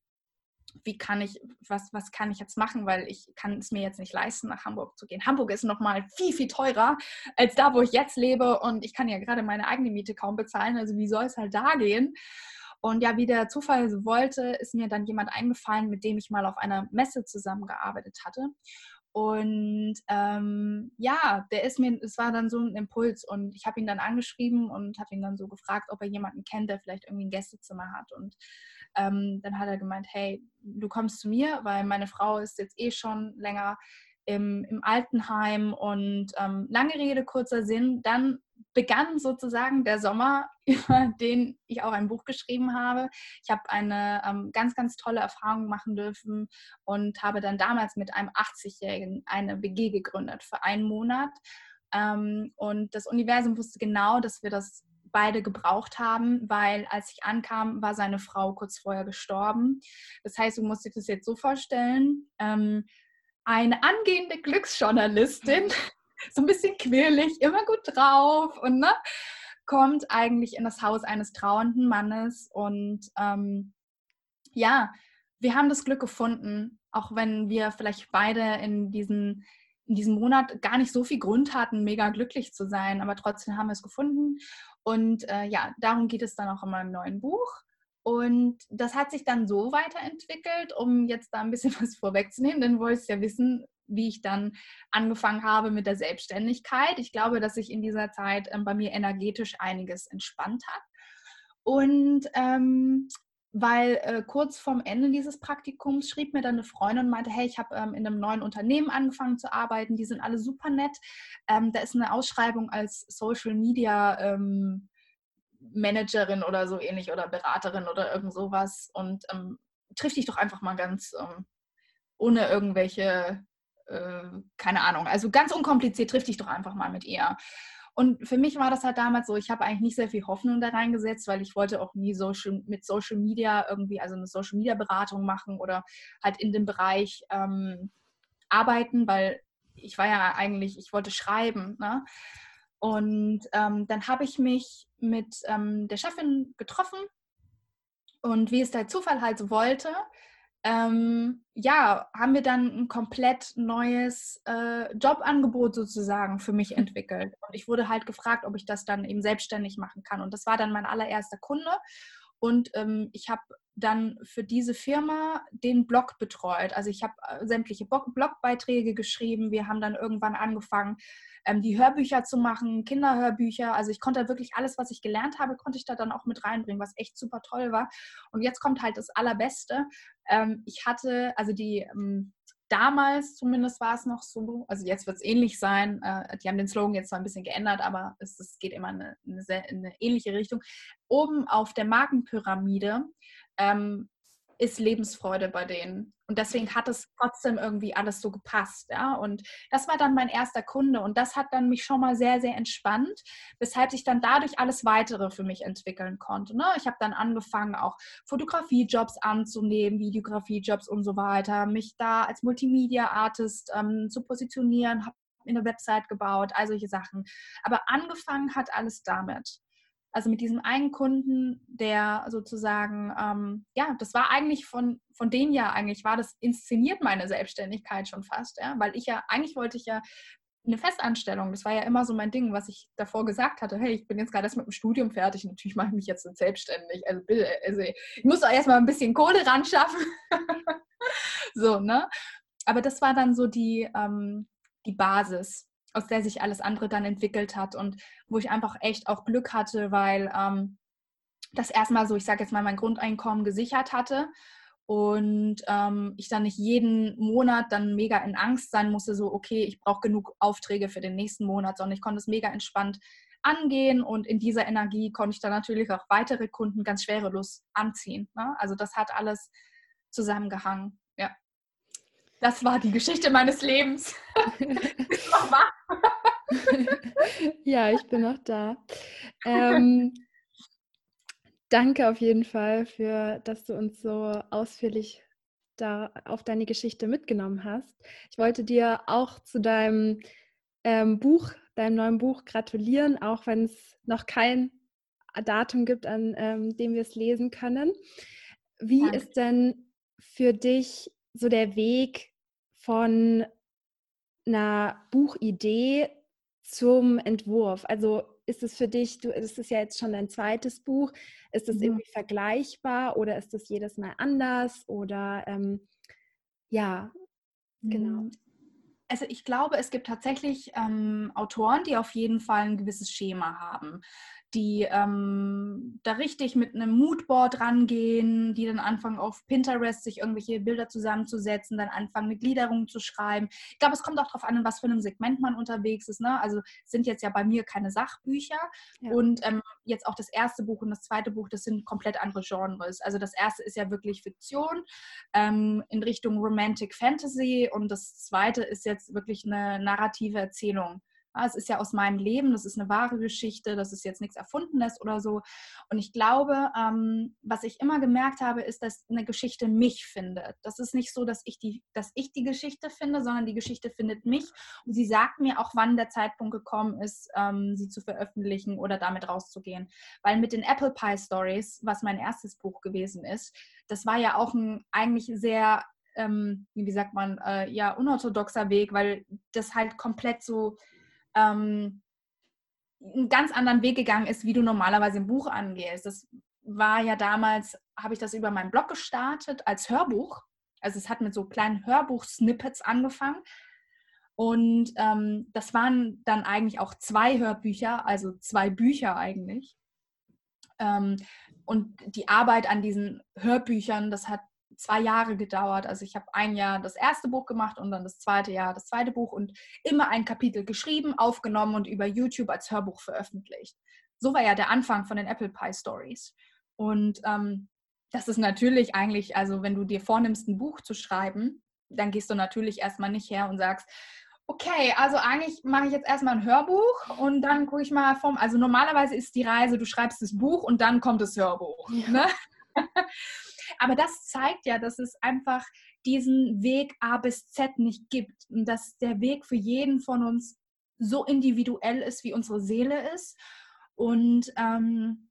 wie kann ich, was, was kann ich jetzt machen, weil ich kann es mir jetzt nicht leisten, nach Hamburg zu gehen. Hamburg ist nochmal viel, viel teurer als da, wo ich jetzt lebe und ich kann ja gerade meine eigene Miete kaum bezahlen, also wie soll es halt da gehen? Und ja, wie der Zufall so wollte, ist mir dann jemand eingefallen, mit dem ich mal auf einer Messe zusammengearbeitet hatte. Und ähm, ja, der ist mir, es war dann so ein Impuls und ich habe ihn dann angeschrieben und habe ihn dann so gefragt, ob er jemanden kennt, der vielleicht irgendwie ein Gästezimmer hat. Und ähm, dann hat er gemeint, hey, du kommst zu mir, weil meine Frau ist jetzt eh schon länger im, im Altenheim und ähm, lange Rede, kurzer Sinn, dann begann sozusagen der Sommer, *laughs* über den ich auch ein Buch geschrieben habe. Ich habe eine ähm, ganz, ganz tolle Erfahrung machen dürfen und habe dann damals mit einem 80-Jährigen eine WG gegründet für einen Monat. Ähm, und das Universum wusste genau, dass wir das beide gebraucht haben, weil als ich ankam, war seine Frau kurz vorher gestorben. Das heißt, du musst dir das jetzt so vorstellen, ähm, eine angehende Glücksjournalistin, *laughs* so ein bisschen quirlig, immer gut drauf und ne, kommt eigentlich in das Haus eines trauernden Mannes und ähm, ja, wir haben das Glück gefunden, auch wenn wir vielleicht beide in diesen in diesem Monat gar nicht so viel Grund hatten, mega glücklich zu sein, aber trotzdem haben wir es gefunden. Und äh, ja, darum geht es dann auch in meinem neuen Buch. Und das hat sich dann so weiterentwickelt, um jetzt da ein bisschen *laughs* was vorwegzunehmen, denn wolltest ja wissen, wie ich dann angefangen habe mit der Selbstständigkeit. Ich glaube, dass sich in dieser Zeit ähm, bei mir energetisch einiges entspannt hat. Und ähm, weil äh, kurz vorm Ende dieses Praktikums schrieb mir dann eine Freundin und meinte, hey, ich habe ähm, in einem neuen Unternehmen angefangen zu arbeiten, die sind alle super nett. Ähm, da ist eine Ausschreibung als Social Media ähm, Managerin oder so ähnlich oder Beraterin oder irgend sowas und ähm, triff dich doch einfach mal ganz ähm, ohne irgendwelche, äh, keine Ahnung, also ganz unkompliziert triff dich doch einfach mal mit ihr. Und für mich war das halt damals so, ich habe eigentlich nicht sehr viel Hoffnung da reingesetzt, weil ich wollte auch nie Social, mit Social Media irgendwie, also eine Social Media Beratung machen oder halt in dem Bereich ähm, arbeiten, weil ich war ja eigentlich, ich wollte schreiben. Ne? Und ähm, dann habe ich mich mit ähm, der Chefin getroffen und wie es der Zufall halt so wollte, ähm, ja, haben wir dann ein komplett neues äh, Jobangebot sozusagen für mich entwickelt. Und ich wurde halt gefragt, ob ich das dann eben selbstständig machen kann. Und das war dann mein allererster Kunde. Und ähm, ich habe dann für diese Firma den Blog betreut. Also ich habe äh, sämtliche Blogbeiträge geschrieben. Wir haben dann irgendwann angefangen, ähm, die Hörbücher zu machen, Kinderhörbücher. Also ich konnte wirklich alles, was ich gelernt habe, konnte ich da dann auch mit reinbringen, was echt super toll war. Und jetzt kommt halt das Allerbeste. Ähm, ich hatte, also die ähm, damals zumindest war es noch so, also jetzt wird es ähnlich sein, äh, die haben den Slogan jetzt zwar ein bisschen geändert, aber es, es geht immer in eine, eine, sehr, in eine, ähnliche Richtung. Oben auf der Markenpyramide ähm, ist Lebensfreude bei denen. Und deswegen hat es trotzdem irgendwie alles so gepasst. Ja? Und das war dann mein erster Kunde. Und das hat dann mich schon mal sehr, sehr entspannt, weshalb sich dann dadurch alles weitere für mich entwickeln konnte. Ne? Ich habe dann angefangen, auch Fotografiejobs anzunehmen, Videografiejobs und so weiter, mich da als Multimedia-Artist ähm, zu positionieren, habe eine Website gebaut, all solche Sachen. Aber angefangen hat alles damit. Also mit diesem einen Kunden, der sozusagen, ähm, ja, das war eigentlich von, von dem ja eigentlich, war das inszeniert meine Selbstständigkeit schon fast, ja, weil ich ja, eigentlich wollte ich ja eine Festanstellung, das war ja immer so mein Ding, was ich davor gesagt hatte, hey, ich bin jetzt gerade erst mit dem Studium fertig, natürlich mache ich mich jetzt selbstständig, also, also ich muss doch erstmal ein bisschen Kohle ran schaffen. *laughs* so, ne? Aber das war dann so die, ähm, die Basis aus der sich alles andere dann entwickelt hat und wo ich einfach echt auch Glück hatte, weil ähm, das erstmal so, ich sage jetzt mal, mein Grundeinkommen gesichert hatte und ähm, ich dann nicht jeden Monat dann mega in Angst sein musste, so, okay, ich brauche genug Aufträge für den nächsten Monat, sondern ich konnte es mega entspannt angehen und in dieser Energie konnte ich dann natürlich auch weitere Kunden ganz schwerelos anziehen. Ne? Also das hat alles zusammengehangen. Das war die Geschichte meines Lebens. *laughs* ja, ich bin noch da. *laughs* Ähm, danke auf jeden Fall für, dass du uns so ausführlich da auf deine Geschichte mitgenommen hast. Ich wollte dir auch zu deinem ähm, Buch, deinem neuen Buch gratulieren, auch wenn es noch kein Datum gibt, an ähm, dem wir es lesen können. Wie Danke. ist denn für dich so der Weg von einer Buchidee zum Entwurf? Also ist es für dich, du, ist es ja jetzt schon dein zweites Buch, ist es mhm. irgendwie vergleichbar oder ist es jedes Mal anders oder ähm, ja, genau. Mhm. Also ich glaube, es gibt tatsächlich ähm, Autoren, die auf jeden Fall ein gewisses Schema haben die ähm, da richtig mit einem Moodboard rangehen, die dann anfangen auf Pinterest sich irgendwelche Bilder zusammenzusetzen, dann anfangen eine Gliederung zu schreiben. Ich glaube, es kommt auch darauf an, in was für einem Segment man unterwegs ist. Ne? Also sind jetzt ja bei mir keine Sachbücher ja. und ähm, jetzt auch das erste Buch und das zweite Buch, das sind komplett andere Genres. Also das erste ist ja wirklich Fiktion ähm, in Richtung Romantic Fantasy und das zweite ist jetzt wirklich eine narrative Erzählung. Ah, es ist ja aus meinem Leben, das ist eine wahre Geschichte, das ist jetzt nichts Erfundenes oder so. Und ich glaube, ähm, was ich immer gemerkt habe, ist, dass eine Geschichte mich findet. Das ist nicht so, dass ich, die, dass ich die Geschichte finde, sondern die Geschichte findet mich. Und sie sagt mir auch, wann der Zeitpunkt gekommen ist, ähm, sie zu veröffentlichen oder damit rauszugehen. Weil mit den Apple Pie Stories, was mein erstes Buch gewesen ist, das war ja auch ein eigentlich sehr ähm, wie sagt man, äh, ja, unorthodoxer Weg, weil das halt komplett so ähm, einen ganz anderen Weg gegangen ist, wie du normalerweise ein Buch angehst. Das war ja damals, habe ich das über meinen Blog gestartet als Hörbuch. Also es hat mit so kleinen Hörbuch-Snippets angefangen. Und ähm, das waren dann eigentlich auch zwei Hörbücher, also zwei Bücher eigentlich. Ähm, und die Arbeit an diesen Hörbüchern, das hat zwei Jahre gedauert. Also ich habe ein Jahr das erste Buch gemacht und dann das zweite Jahr das zweite Buch und immer ein Kapitel geschrieben, aufgenommen und über YouTube als Hörbuch veröffentlicht. So war ja der Anfang von den Apple Pie Stories. Und ähm, das ist natürlich eigentlich, also wenn du dir vornimmst, ein Buch zu schreiben, dann gehst du natürlich erstmal nicht her und sagst, okay, also eigentlich mache ich jetzt erstmal ein Hörbuch und dann gucke ich mal vom, also normalerweise ist die Reise, du schreibst das Buch und dann kommt das Hörbuch. Ja. Ne? *laughs* Aber das zeigt ja, dass es einfach diesen Weg A bis Z nicht gibt und dass der Weg für jeden von uns so individuell ist, wie unsere Seele ist. Und ähm,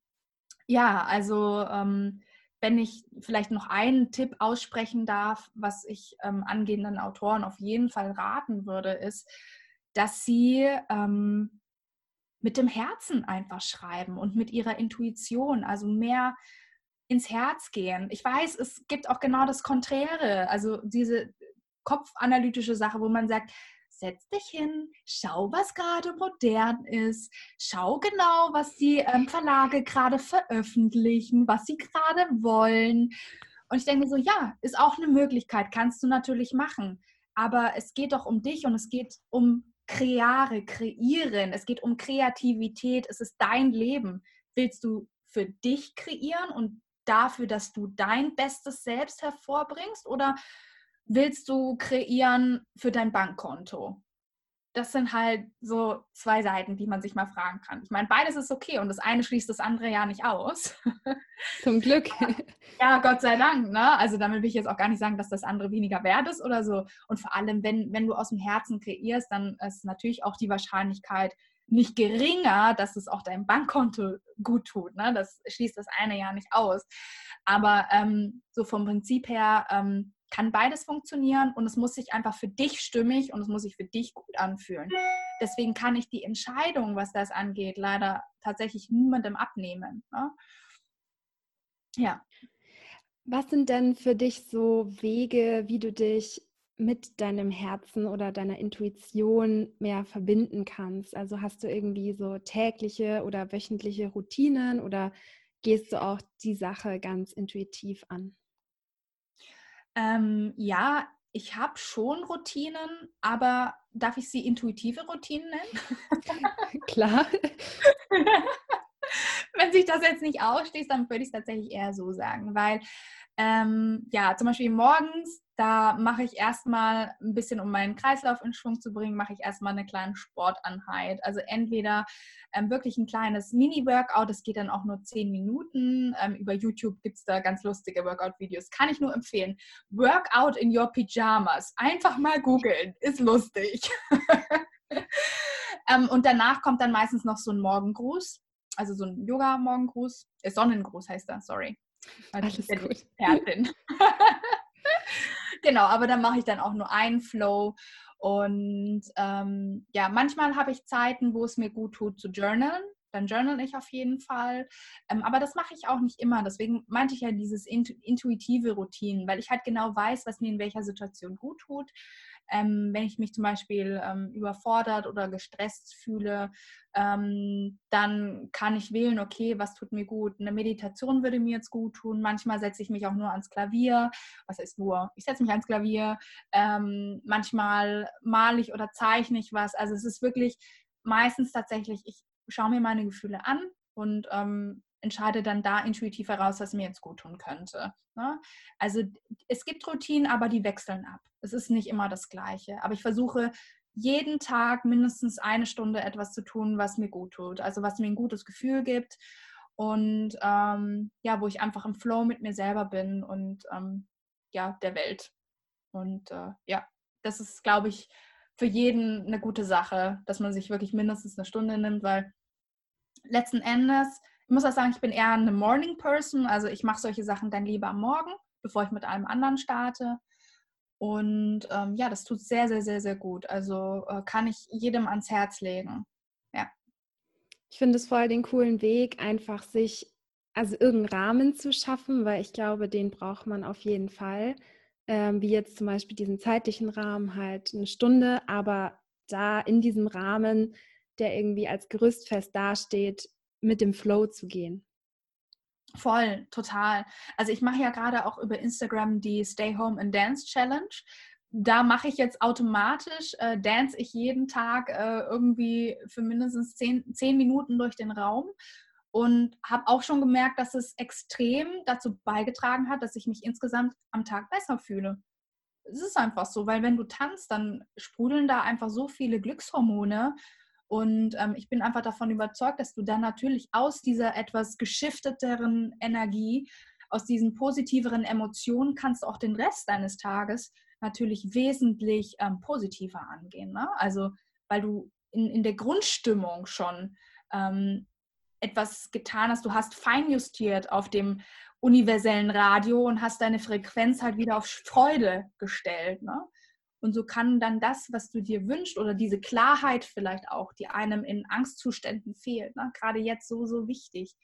ja, also ähm, wenn ich vielleicht noch einen Tipp aussprechen darf, was ich ähm, angehenden Autoren auf jeden Fall raten würde, ist, dass sie ähm, mit dem Herzen einfach schreiben und mit ihrer Intuition, also mehr ins Herz gehen. Ich weiß, es gibt auch genau das Konträre, also diese kopfanalytische Sache, wo man sagt, setz dich hin, schau, was gerade modern ist, schau genau, was die ähm, Verlage gerade veröffentlichen, was sie gerade wollen. Und ich denke so, ja, ist auch eine Möglichkeit, kannst du natürlich machen. Aber es geht doch um dich und es geht um Kreare, Kreieren, es geht um Kreativität, es ist dein Leben. Willst du für dich kreieren und dafür, dass du dein bestes Selbst hervorbringst oder willst du kreieren für dein Bankkonto? Das sind halt so zwei Seiten, die man sich mal fragen kann. Ich meine, beides ist okay und das eine schließt das andere ja nicht aus. *laughs* Zum Glück. *laughs* Ja, Gott sei Dank. Ne? Also damit will ich jetzt auch gar nicht sagen, dass das andere weniger wert ist oder so. Und vor allem, wenn, wenn du aus dem Herzen kreierst, dann ist natürlich auch die Wahrscheinlichkeit nicht geringer, dass es auch deinem Bankkonto gut tut. Ne? Das schließt das eine ja nicht aus. Aber ähm, so vom Prinzip her ähm, kann beides funktionieren und es muss sich einfach für dich stimmig und es muss sich für dich gut anfühlen. Deswegen kann ich die Entscheidung, was das angeht, leider tatsächlich niemandem abnehmen. Ne? Ja. Was sind denn für dich so Wege, wie du dich mit deinem Herzen oder deiner Intuition mehr verbinden kannst? Also hast du irgendwie so tägliche oder wöchentliche Routinen oder gehst du auch die Sache ganz intuitiv an? Ähm, ja, ich habe schon Routinen, aber darf ich sie intuitive Routinen nennen? *laughs* Klar. *laughs* Wenn sich das jetzt nicht ausschließt, dann würde ich es tatsächlich eher so sagen, weil ähm, ja, zum Beispiel morgens, da mache ich erstmal ein bisschen, um meinen Kreislauf in Schwung zu bringen, mache ich erstmal eine kleine Sportanheit. Also entweder ähm, wirklich ein kleines Mini-Workout, das geht dann auch nur zehn Minuten. Ähm, über YouTube gibt es da ganz lustige Workout-Videos, kann ich nur empfehlen. Workout in your Pyjamas. Einfach mal googeln, ist lustig. *laughs* ähm, und danach kommt dann meistens noch so ein Morgengruß, also so ein Yoga-Morgengruß, äh, Sonnengruß heißt das, sorry. Alles gut. Expertin. *laughs* genau, aber dann mache ich dann auch nur einen Flow. Und ähm, ja, manchmal habe ich Zeiten, wo es mir gut tut zu journalen. dann journal ich auf jeden Fall. Ähm, aber das mache ich auch nicht immer. Deswegen meinte ich ja dieses intuitive Routinen, weil ich halt genau weiß, was mir in welcher Situation gut tut. Ähm, wenn ich mich zum Beispiel ähm, überfordert oder gestresst fühle, ähm, dann kann ich wählen, okay, was tut mir gut? Eine Meditation würde mir jetzt gut tun. Manchmal setze ich mich auch nur ans Klavier. Was heißt nur? Ich setze mich ans Klavier. Ähm, manchmal male ich oder zeichne ich was. Also es ist wirklich meistens tatsächlich, ich schaue mir meine Gefühle an und ähm, entscheide dann da intuitiv heraus, was mir jetzt gut tun könnte. Ne? Also es gibt Routinen, aber die wechseln ab. Es ist nicht immer das Gleiche. Aber ich versuche jeden Tag mindestens eine Stunde etwas zu tun, was mir gut tut. Also was mir ein gutes Gefühl gibt und ähm, ja, wo ich einfach im Flow mit mir selber bin und ähm, ja, der Welt. Und äh, ja, das ist, glaube ich, für jeden eine gute Sache, dass man sich wirklich mindestens eine Stunde nimmt, weil letzten Endes, ich muss auch sagen, ich bin eher eine Morning Person, also ich mache solche Sachen dann lieber am Morgen, bevor ich mit allem anderen starte. Und ähm, ja, das tut sehr, sehr, sehr, sehr gut. Also äh, kann ich jedem ans Herz legen. Ja. Ich finde es voll den coolen Weg, einfach sich, also irgendeinen Rahmen zu schaffen, weil ich glaube, den braucht man auf jeden Fall ähm, wie jetzt zum Beispiel diesen zeitlichen Rahmen halt eine Stunde, aber da in diesem Rahmen, der irgendwie als Gerüstfest dasteht, mit dem Flow zu gehen. Voll, total. Also ich mache ja gerade auch über Instagram die Stay Home and Dance Challenge. Da mache ich jetzt automatisch, äh, dance ich jeden Tag äh, irgendwie für mindestens zehn, zehn Minuten durch den Raum und habe auch schon gemerkt, dass es extrem dazu beigetragen hat, dass ich mich insgesamt am Tag besser fühle. Es ist einfach so, weil wenn du tanzt, dann sprudeln da einfach so viele Glückshormone und ähm, ich bin einfach davon überzeugt, dass du dann natürlich aus dieser etwas geschifteteren Energie, aus diesen positiveren Emotionen kannst du auch den Rest deines Tages natürlich wesentlich ähm, positiver angehen. Ne? Also weil du in, in der Grundstimmung schon ähm, etwas getan hast, du hast feinjustiert auf dem universellen Radio und hast deine Frequenz halt wieder auf Freude gestellt. Ne? Und so kann dann das, was du dir wünschst oder diese Klarheit vielleicht auch, die einem in Angstzuständen fehlt, ne? gerade jetzt so, so wichtig,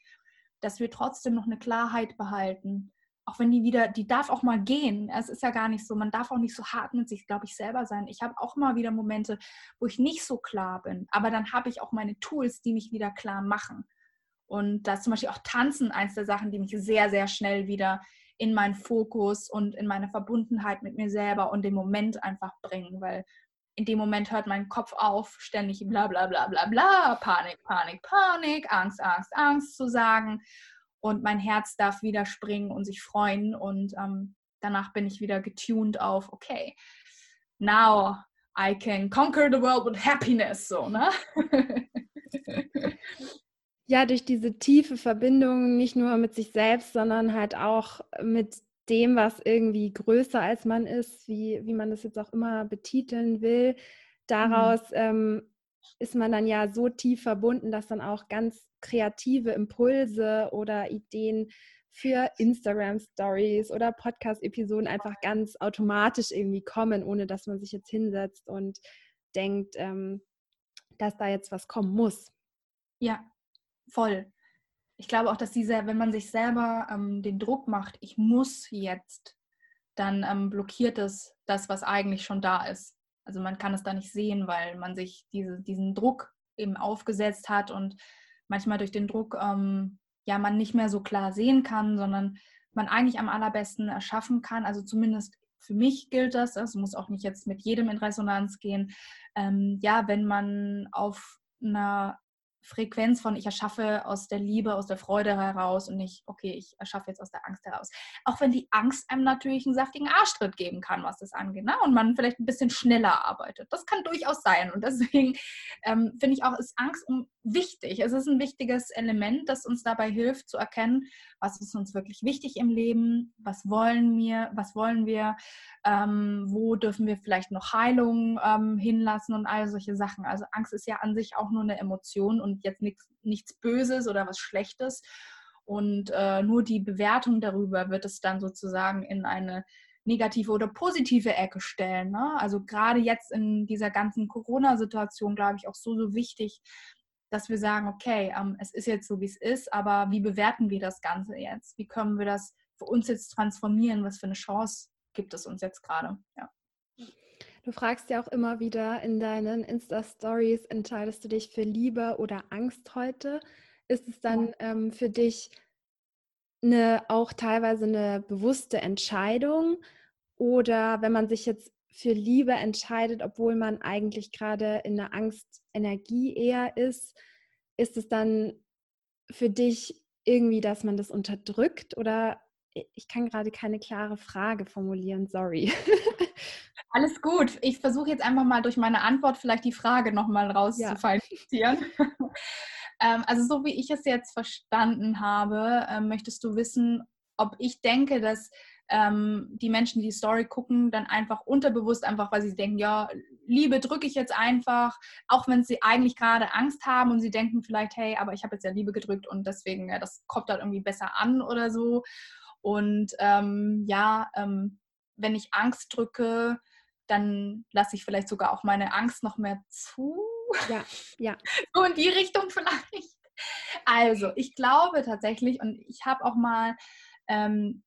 dass wir trotzdem noch eine Klarheit behalten. Auch wenn die wieder, die darf auch mal gehen. Es ist ja gar nicht so, man darf auch nicht so hart mit sich, glaube ich, selber sein. Ich habe auch mal wieder Momente, wo ich nicht so klar bin. Aber dann habe ich auch meine Tools, die mich wieder klar machen. Und da ist zum Beispiel auch Tanzen eins der Sachen, die mich sehr, sehr schnell wieder in meinen Fokus und in meine Verbundenheit mit mir selber und den Moment einfach bringen, weil in dem Moment hört mein Kopf auf, ständig bla bla bla bla bla, Panik, Panik, Panik, Angst, Angst, Angst zu sagen. Und mein Herz darf wieder springen und sich freuen. Und ähm, danach bin ich wieder getuned auf, okay, now I can conquer the world with happiness. So, ne? *laughs* ja, durch diese tiefe Verbindung nicht nur mit sich selbst, sondern halt auch mit dem, was irgendwie größer als man ist, wie, wie man das jetzt auch immer betiteln will. Daraus mhm. ähm, ist man dann ja so tief verbunden, dass dann auch ganz kreative Impulse oder Ideen für Instagram Stories oder Podcast Episoden einfach ganz automatisch irgendwie kommen, ohne dass man sich jetzt hinsetzt und denkt, ähm, dass da jetzt was kommen muss. Ja, voll. Ich glaube auch, dass dieser, wenn man sich selber ähm, den Druck macht, ich muss jetzt, dann ähm, blockiert es das, was eigentlich schon da ist. Also man kann es da nicht sehen, weil man sich diese, diesen Druck eben aufgesetzt hat und manchmal durch den Druck ähm, ja man nicht mehr so klar sehen kann, sondern man eigentlich am allerbesten erschaffen kann. Also zumindest für mich gilt das, das muss auch nicht jetzt mit jedem in Resonanz gehen. Ähm, ja, wenn man auf einer Frequenz von ich erschaffe aus der Liebe, aus der Freude heraus und nicht, okay, ich erschaffe jetzt aus der Angst heraus. Auch wenn die Angst einem natürlich einen saftigen Arschtritt geben kann, was das angeht, ne? und man vielleicht ein bisschen schneller arbeitet. Das kann durchaus sein. Und deswegen ähm, finde ich auch, ist Angst um wichtig. Es ist ein wichtiges Element, das uns dabei hilft zu erkennen, was ist uns wirklich wichtig im Leben, was wollen wir, was wollen wir, ähm, wo dürfen wir vielleicht noch Heilung ähm, hinlassen und all solche Sachen. Also Angst ist ja an sich auch nur eine Emotion und jetzt nichts, nichts Böses oder was Schlechtes. Und äh, nur die Bewertung darüber wird es dann sozusagen in eine negative oder positive Ecke stellen. Ne? Also gerade jetzt in dieser ganzen Corona-Situation, glaube ich, auch so, so wichtig, dass wir sagen, okay, ähm, es ist jetzt so, wie es ist, aber wie bewerten wir das Ganze jetzt? Wie können wir das für uns jetzt transformieren? Was für eine Chance gibt es uns jetzt gerade? Ja. Du fragst ja auch immer wieder in deinen Insta-Stories, entscheidest du dich für Liebe oder Angst heute? Ist es dann ja. ähm, für dich eine, auch teilweise eine bewusste Entscheidung? Oder wenn man sich jetzt für Liebe entscheidet, obwohl man eigentlich gerade in der Angstenergie eher ist, ist es dann für dich irgendwie, dass man das unterdrückt oder ich kann gerade keine klare Frage formulieren, sorry. *laughs* Alles gut. Ich versuche jetzt einfach mal durch meine Antwort vielleicht die Frage nochmal rauszufallen. Ja. *laughs* ähm, also so wie ich es jetzt verstanden habe, äh, möchtest du wissen, ob ich denke, dass ähm, die Menschen, die die Story gucken, dann einfach unterbewusst, einfach weil sie denken, ja, Liebe drücke ich jetzt einfach, auch wenn sie eigentlich gerade Angst haben und sie denken vielleicht, hey, aber ich habe jetzt ja Liebe gedrückt und deswegen, ja, das kommt dann irgendwie besser an oder so. Und ähm, ja, ähm, wenn ich Angst drücke, dann lasse ich vielleicht sogar auch meine Angst noch mehr zu. Ja, ja. *laughs* So in die Richtung vielleicht. Also, ich glaube tatsächlich, und ich habe auch mal ähm,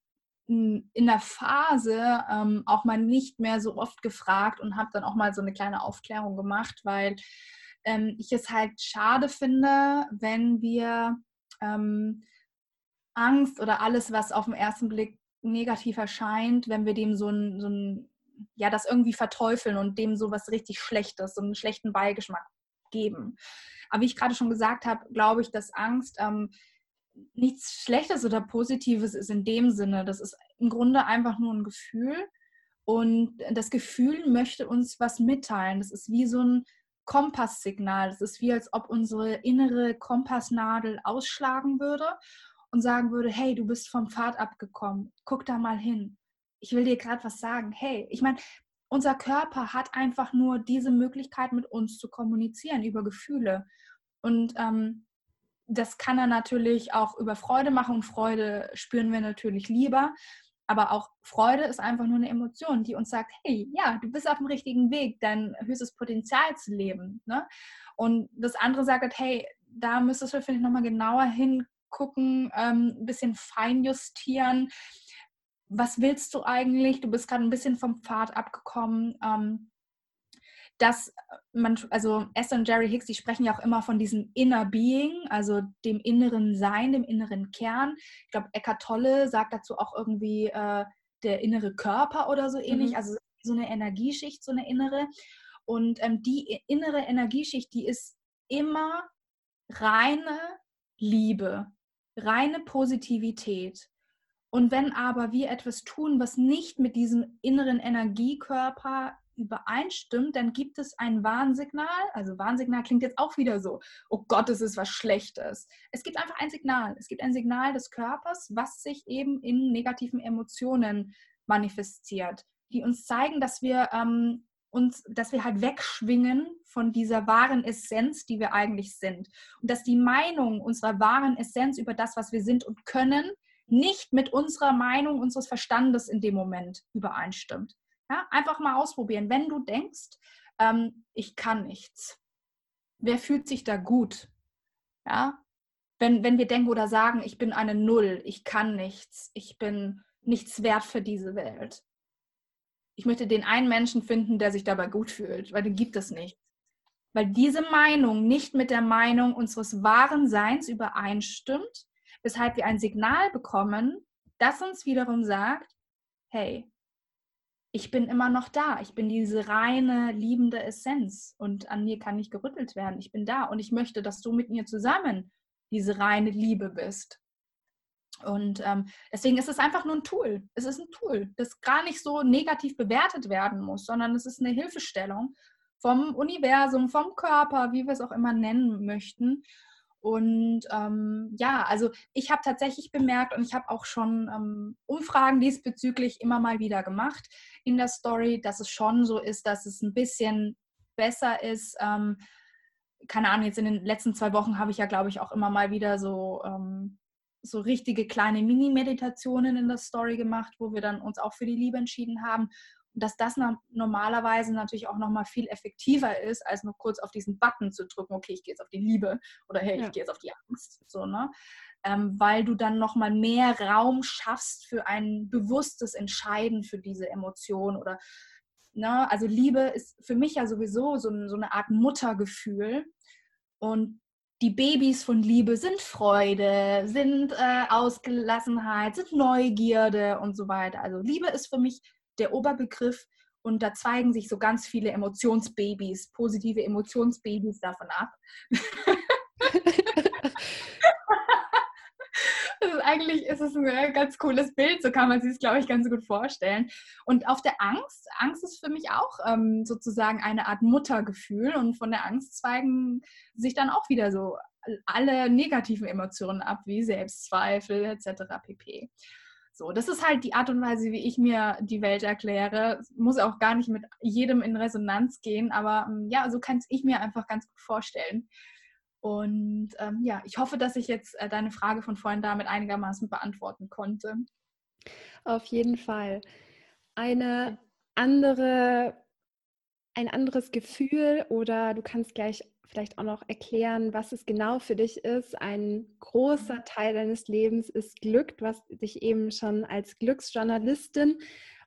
in der Phase ähm, auch mal nicht mehr so oft gefragt und habe dann auch mal so eine kleine Aufklärung gemacht, weil ähm, ich es halt schade finde, wenn wir ähm, Angst oder alles, was auf den ersten Blick negativ erscheint, wenn wir dem so ein, so ein ja, das irgendwie verteufeln und dem so was richtig Schlechtes, so einen schlechten Beigeschmack geben. Aber wie ich gerade schon gesagt habe, glaube ich, dass Angst ähm, nichts Schlechtes oder Positives ist in dem Sinne. Das ist im Grunde einfach nur ein Gefühl. Und das Gefühl möchte uns was mitteilen. Das ist wie so ein Kompasssignal. Das ist wie, als ob unsere innere Kompassnadel ausschlagen würde und sagen würde, hey, du bist vom Pfad abgekommen. Guck da mal hin. Ich will dir gerade was sagen. Hey, ich meine, unser Körper hat einfach nur diese Möglichkeit, mit uns zu kommunizieren über Gefühle. Und ähm, das kann er natürlich auch über Freude machen und Freude spüren wir natürlich lieber. Aber auch Freude ist einfach nur eine Emotion, die uns sagt, hey, ja, du bist auf dem richtigen Weg, dein höchstes Potenzial zu leben. Ne? Und das andere sagt, halt, hey, da müsstest du vielleicht nochmal genauer hingucken, ähm, ein bisschen feinjustieren. Was willst du eigentlich? Du bist gerade ein bisschen vom Pfad abgekommen. Ähm, dass äh, man, also Esther und Jerry Hicks, die sprechen ja auch immer von diesem Inner Being, also dem inneren Sein, dem inneren Kern. Ich glaube, Eckart Tolle sagt dazu auch irgendwie äh, der innere Körper oder so ähnlich, mhm. also so eine Energieschicht, so eine innere. Und ähm, die innere Energieschicht, die ist immer reine Liebe, reine Positivität. Und wenn aber wir etwas tun, was nicht mit diesem inneren Energiekörper übereinstimmt, dann gibt es ein Warnsignal. Also Warnsignal klingt jetzt auch wieder so, oh Gott, es ist was Schlechtes. Es gibt einfach ein Signal. Es gibt ein Signal des Körpers, was sich eben in negativen Emotionen manifestiert, die uns zeigen, dass wir ähm, uns, dass wir halt wegschwingen von dieser wahren Essenz, die wir eigentlich sind. Und dass die Meinung unserer wahren Essenz über das, was wir sind und können, nicht mit unserer Meinung unseres Verstandes in dem Moment übereinstimmt. Ja, einfach mal ausprobieren. Wenn du denkst, ähm, ich kann nichts, wer fühlt sich da gut? Ja, wenn, wenn wir denken oder sagen, ich bin eine Null, ich kann nichts, ich bin nichts wert für diese Welt. Ich möchte den einen Menschen finden, der sich dabei gut fühlt, weil den gibt es nicht. Weil diese Meinung nicht mit der Meinung unseres wahren Seins übereinstimmt, weshalb wir ein Signal bekommen, das uns wiederum sagt, hey, ich bin immer noch da. Ich bin diese reine, liebende Essenz und an mir kann nicht gerüttelt werden. Ich bin da und ich möchte, dass du mit mir zusammen diese reine Liebe bist. Und ähm, deswegen ist es einfach nur ein Tool. Es ist ein Tool, das gar nicht so negativ bewertet werden muss, sondern es ist eine Hilfestellung vom Universum, vom Körper, wie wir es auch immer nennen möchten. Und ähm, ja, also ich habe tatsächlich bemerkt und ich habe auch schon ähm, Umfragen diesbezüglich immer mal wieder gemacht in der Story, dass es schon so ist, dass es ein bisschen besser ist. Ähm, keine Ahnung, jetzt in den letzten zwei Wochen habe ich ja, glaube ich, auch immer mal wieder so, ähm, so richtige kleine Mini-Meditationen in der Story gemacht, wo wir dann uns auch für die Liebe entschieden haben. Dass das normalerweise natürlich auch nochmal viel effektiver ist, als nur kurz auf diesen Button zu drücken, okay, ich gehe jetzt auf die Liebe oder hey, ja. ich gehe jetzt auf die Angst. So, ne? Ähm, weil du dann nochmal mehr Raum schaffst für ein bewusstes Entscheiden für diese Emotion oder ne? also Liebe ist für mich ja sowieso so, so eine Art Muttergefühl und die Babys von Liebe sind Freude, sind äh, Ausgelassenheit, sind Neugierde und so weiter. Also Liebe ist für mich der Oberbegriff und da zeigen sich so ganz viele Emotionsbabys, positive Emotionsbabys davon ab. ist, *laughs* eigentlich ist es ein ganz cooles Bild, so kann man sich es, glaube ich, ganz gut vorstellen. Und auf der Angst, Angst ist für mich auch ähm, sozusagen eine Art Muttergefühl und von der Angst zweigen sich dann auch wieder so alle negativen Emotionen ab, wie Selbstzweifel etc. pp. So, das ist halt die Art und Weise, wie ich mir die Welt erkläre. Muss auch gar nicht mit jedem in Resonanz gehen, aber ähm, ja, so kann ich mir einfach ganz gut vorstellen. Und ähm, ja, ich hoffe, dass ich jetzt äh, deine Frage von vorhin damit einigermaßen beantworten konnte. Auf jeden Fall. Eine andere, ein anderes Gefühl oder du kannst gleich vielleicht auch noch erklären, was es genau für dich ist. Ein großer mhm. Teil deines Lebens ist Glück, was dich eben schon als Glücksjournalistin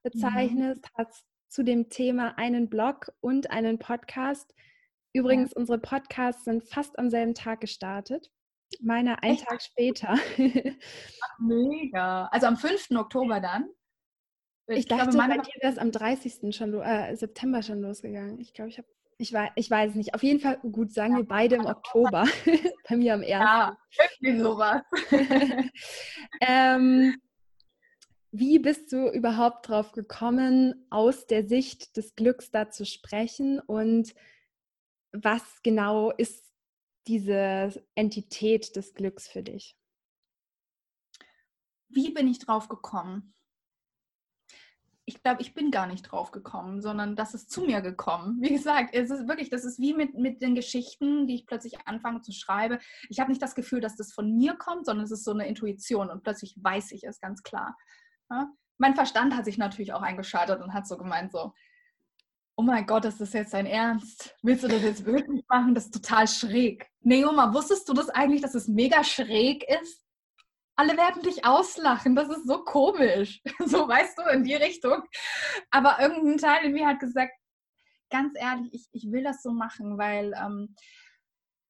bezeichnest, mhm. hast zu dem Thema einen Blog und einen Podcast. Übrigens, ja. unsere Podcasts sind fast am selben Tag gestartet. Meiner einen Tag später. Ach, mega. Also am 5. Oktober dann? Ich, ich dachte, glaube, bei dir wäre es am 30. schon, äh, September schon losgegangen. Ich glaube, ich habe, ich weiß, ich weiß es nicht. Auf jeden Fall, gut, sagen ja, wir beide im Oktober. *laughs* bei mir am 1. Ja, irgendwie sowas. *laughs* ähm, wie bist du überhaupt drauf gekommen, aus der Sicht des Glücks da zu sprechen und was genau ist diese Entität des Glücks für dich? Wie bin ich drauf gekommen? Ich glaube, ich bin gar nicht drauf gekommen, sondern das ist zu mir gekommen. Wie gesagt, es ist wirklich, das ist wie mit, mit den Geschichten, die ich plötzlich anfange zu schreiben. Ich habe nicht das Gefühl, dass das von mir kommt, sondern es ist so eine Intuition und plötzlich weiß ich es ganz klar. Ja? Mein Verstand hat sich natürlich auch eingeschaltet und hat so gemeint, so, oh mein Gott, ist das jetzt dein Ernst? Willst du das jetzt wirklich machen? Das ist total schräg. Neoma, wusstest du das eigentlich, dass es mega schräg ist? Alle werden dich auslachen, das ist so komisch. *laughs* So weißt du, in die Richtung. Aber irgendein Teil in mir hat gesagt, ganz ehrlich, ich, ich will das so machen, weil ähm,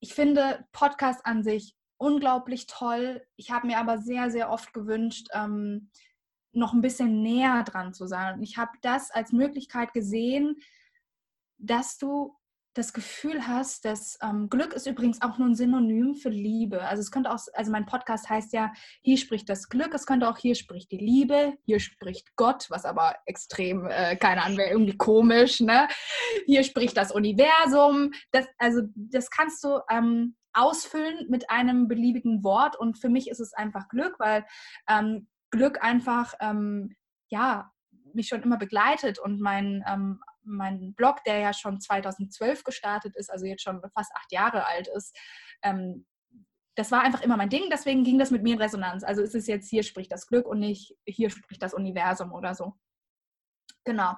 ich finde Podcast an sich unglaublich toll. Ich habe mir aber sehr, sehr oft gewünscht, ähm, noch ein bisschen näher dran zu sein. Und ich habe das als Möglichkeit gesehen, dass du das Gefühl hast, dass ähm, Glück ist übrigens auch nur ein Synonym für Liebe. Also es könnte auch, also mein Podcast heißt ja, hier spricht das Glück, es könnte auch hier spricht die Liebe, hier spricht Gott, was aber extrem, äh, keine Ahnung, irgendwie komisch, ne? Hier spricht das Universum. Das, also das kannst du ähm, ausfüllen mit einem beliebigen Wort und für mich ist es einfach Glück, weil ähm, Glück einfach, ähm, ja, mich schon immer begleitet und mein ähm, mein Blog, der ja schon 2012 gestartet ist, also jetzt schon fast acht Jahre alt ist, ähm, das war einfach immer mein Ding, deswegen ging das mit mir in Resonanz. Also ist es jetzt, hier spricht das Glück und nicht, hier spricht das Universum oder so. Genau.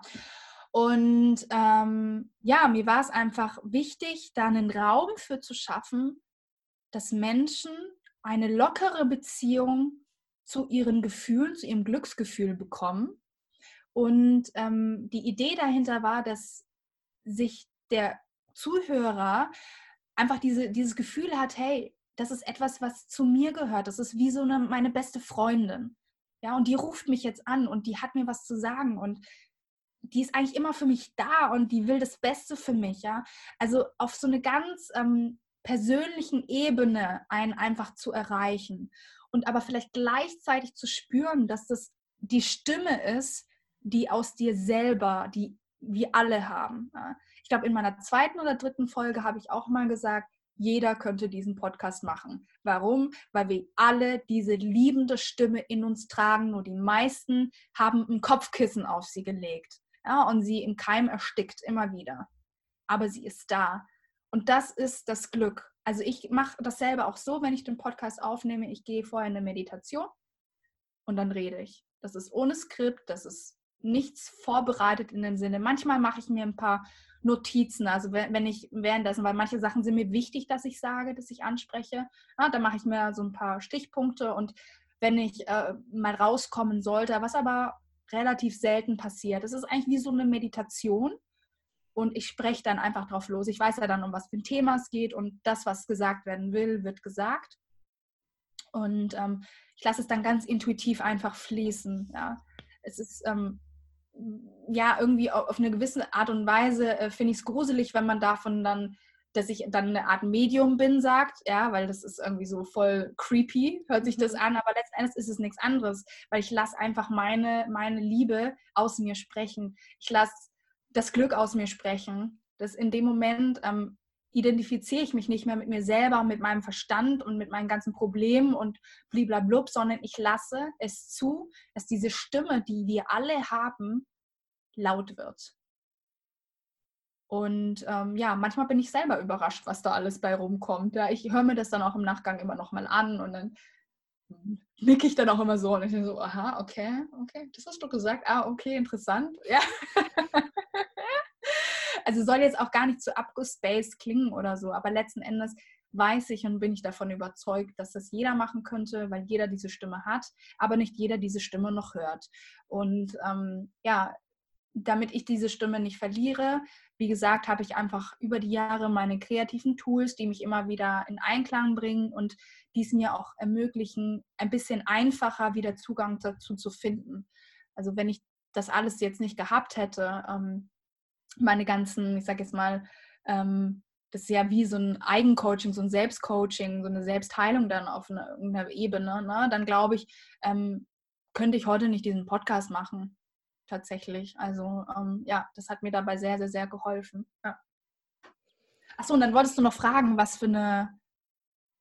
Und ähm, ja, mir war es einfach wichtig, da einen Raum für zu schaffen, dass Menschen eine lockere Beziehung zu ihren Gefühlen, zu ihrem Glücksgefühl bekommen und ähm, die Idee dahinter war, dass sich der Zuhörer einfach diese, dieses Gefühl hat, hey, das ist etwas, was zu mir gehört. Das ist wie so eine, meine beste Freundin. Ja, und die ruft mich jetzt an und die hat mir was zu sagen und die ist eigentlich immer für mich da und die will das Beste für mich, ja. Also auf so eine ganz ähm, persönlichen Ebene einen einfach zu erreichen und aber vielleicht gleichzeitig zu spüren, dass das die Stimme ist, die aus dir selber, die wir alle haben. Ich glaube, in meiner zweiten oder dritten Folge habe ich auch mal gesagt, jeder könnte diesen Podcast machen. Warum? Weil wir alle diese liebende Stimme in uns tragen, nur die meisten haben ein Kopfkissen auf sie gelegt ja, und sie im Keim erstickt immer wieder. Aber sie ist da. Und das ist das Glück. Also ich mache dasselbe auch so, wenn ich den Podcast aufnehme. Ich gehe vorher in eine Meditation und dann rede ich. Das ist ohne Skript, das ist nichts vorbereitet in dem Sinne. Manchmal mache ich mir ein paar Notizen, also wenn, ich währenddessen, weil manche Sachen sind mir wichtig, dass ich sage, dass ich anspreche, ja, dann mache ich mir so ein paar Stichpunkte und wenn ich äh, mal rauskommen sollte, was aber relativ selten passiert. Es ist eigentlich wie so eine Meditation und ich spreche dann einfach drauf los. Ich weiß ja dann, um was für ein Thema es geht und das, was gesagt werden will, wird gesagt. Und ähm, ich lasse es dann ganz intuitiv einfach fließen. Ja. Es ist ähm, ja irgendwie auf eine gewisse Art und Weise äh, finde ich es gruselig, wenn man davon dann, dass ich dann eine Art Medium bin, sagt, ja, weil das ist irgendwie so voll creepy, hört sich das mhm. an, aber letztendlich ist es nichts anderes, weil ich lasse einfach meine, meine Liebe aus mir sprechen. Ich lasse das Glück aus mir sprechen. Das in dem Moment ähm, identifiziere ich mich nicht mehr mit mir selber, mit meinem Verstand und mit meinen ganzen Problemen und bliblablub, sondern ich lasse es zu, dass diese Stimme, die wir alle haben, laut wird. Und ähm, ja, manchmal bin ich selber überrascht, was da alles bei rumkommt. Ja, ich höre mir das dann auch im Nachgang immer noch mal an und dann nicke ich dann auch immer so und ich so, aha, okay, okay, das hast du gesagt. Ah, okay, interessant. Ja. *laughs* also soll jetzt auch gar nicht zu abgespaced klingen oder so, aber letzten Endes weiß ich und bin ich davon überzeugt, dass das jeder machen könnte, weil jeder diese Stimme hat, aber nicht jeder diese Stimme noch hört. Und ähm, ja, damit ich diese Stimme nicht verliere, wie gesagt, habe ich einfach über die Jahre meine kreativen Tools, die mich immer wieder in Einklang bringen und die es mir auch ermöglichen, ein bisschen einfacher wieder Zugang dazu zu finden. Also wenn ich das alles jetzt nicht gehabt hätte, ähm, meine ganzen, ich sage jetzt mal, ähm, das ist ja wie so ein Eigencoaching, so ein Selbstcoaching, so eine Selbstheilung dann auf einer, einer Ebene, ne? dann glaube ich, ähm, könnte ich heute nicht diesen Podcast machen, tatsächlich. Also ähm, ja, das hat mir dabei sehr, sehr, sehr geholfen. Ja. Achso, und dann wolltest du noch fragen, was für eine,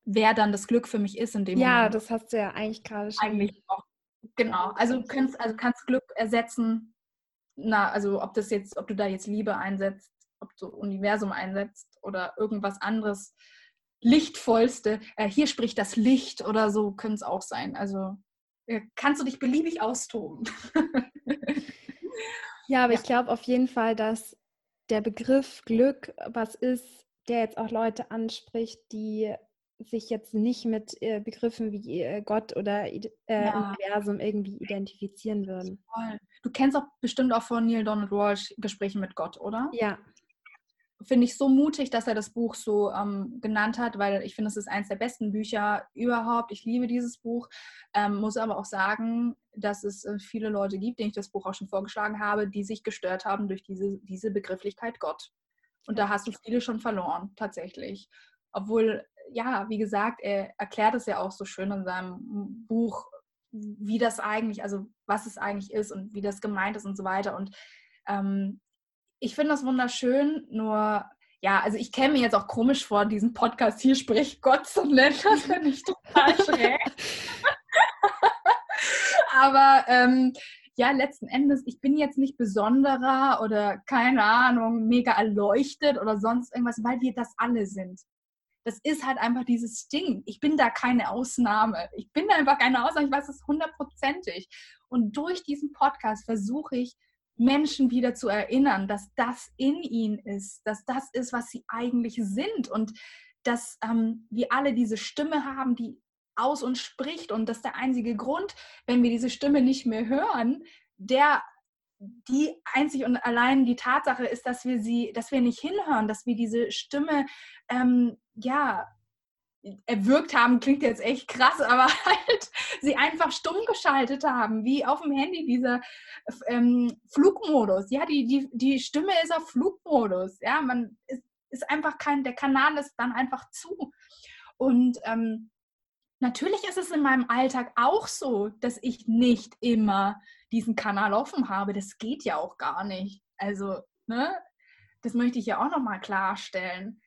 wer dann das Glück für mich ist in dem ja, Moment. Ja, das hast du ja eigentlich gerade schon. Eigentlich auch. Genau. Also du kannst, also kannst Glück ersetzen na, also ob das jetzt, ob du da jetzt Liebe einsetzt, ob du Universum einsetzt oder irgendwas anderes, lichtvollste, äh, hier spricht das Licht oder so, könnte es auch sein. Also äh, kannst du dich beliebig austoben. *laughs* ja, aber ja. ich glaube auf jeden Fall, dass der Begriff Glück was ist, der jetzt auch Leute anspricht, die sich jetzt nicht mit äh, Begriffen wie äh, Gott oder äh, ja. Universum irgendwie identifizieren würden. Du kennst auch bestimmt auch von Neil Donald Walsh Gespräche mit Gott, oder? Ja. Finde ich so mutig, dass er das Buch so ähm, genannt hat, weil ich finde, es ist eines der besten Bücher überhaupt. Ich liebe dieses Buch. Ähm, muss aber auch sagen, dass es äh, viele Leute gibt, denen ich das Buch auch schon vorgeschlagen habe, die sich gestört haben durch diese, diese Begrifflichkeit Gott. Und da hast du viele schon verloren, tatsächlich. Obwohl ja, wie gesagt, er erklärt es ja auch so schön in seinem Buch, wie das eigentlich, also was es eigentlich ist und wie das gemeint ist und so weiter. Und ähm, ich finde das wunderschön, nur ja, also ich käme mir jetzt auch komisch vor, diesen Podcast hier spricht Gott zu nennen. *laughs* Das finde ich total schräg. *laughs* Aber ähm, ja, letzten Endes, ich bin jetzt nicht besonderer oder keine Ahnung, mega erleuchtet oder sonst irgendwas, weil wir das alle sind das ist halt einfach dieses Ding. Ich bin da keine Ausnahme. Ich bin da einfach keine Ausnahme. Ich weiß es hundertprozentig. Und durch diesen Podcast versuche ich, Menschen wieder zu erinnern, dass das in ihnen ist, dass das ist, was sie eigentlich sind und dass ähm, wir alle diese Stimme haben, die aus uns spricht und dass der einzige Grund, wenn wir diese Stimme nicht mehr hören, der die einzig und allein die Tatsache ist, dass wir sie, dass wir nicht hinhören, dass wir diese Stimme ähm, ja erwürgt haben, klingt jetzt echt krass, aber *laughs* halt sie einfach stumm geschaltet haben, wie auf dem Handy dieser ähm, Flugmodus. Ja, die, die, die Stimme ist auf Flugmodus. Ja, man ist, ist einfach kein, der Kanal ist dann einfach zu. Und ähm, natürlich ist es in meinem Alltag auch so, dass ich nicht immer diesen Kanal offen habe. Das geht ja auch gar nicht. Also, ne, das möchte ich ja auch nochmal klarstellen.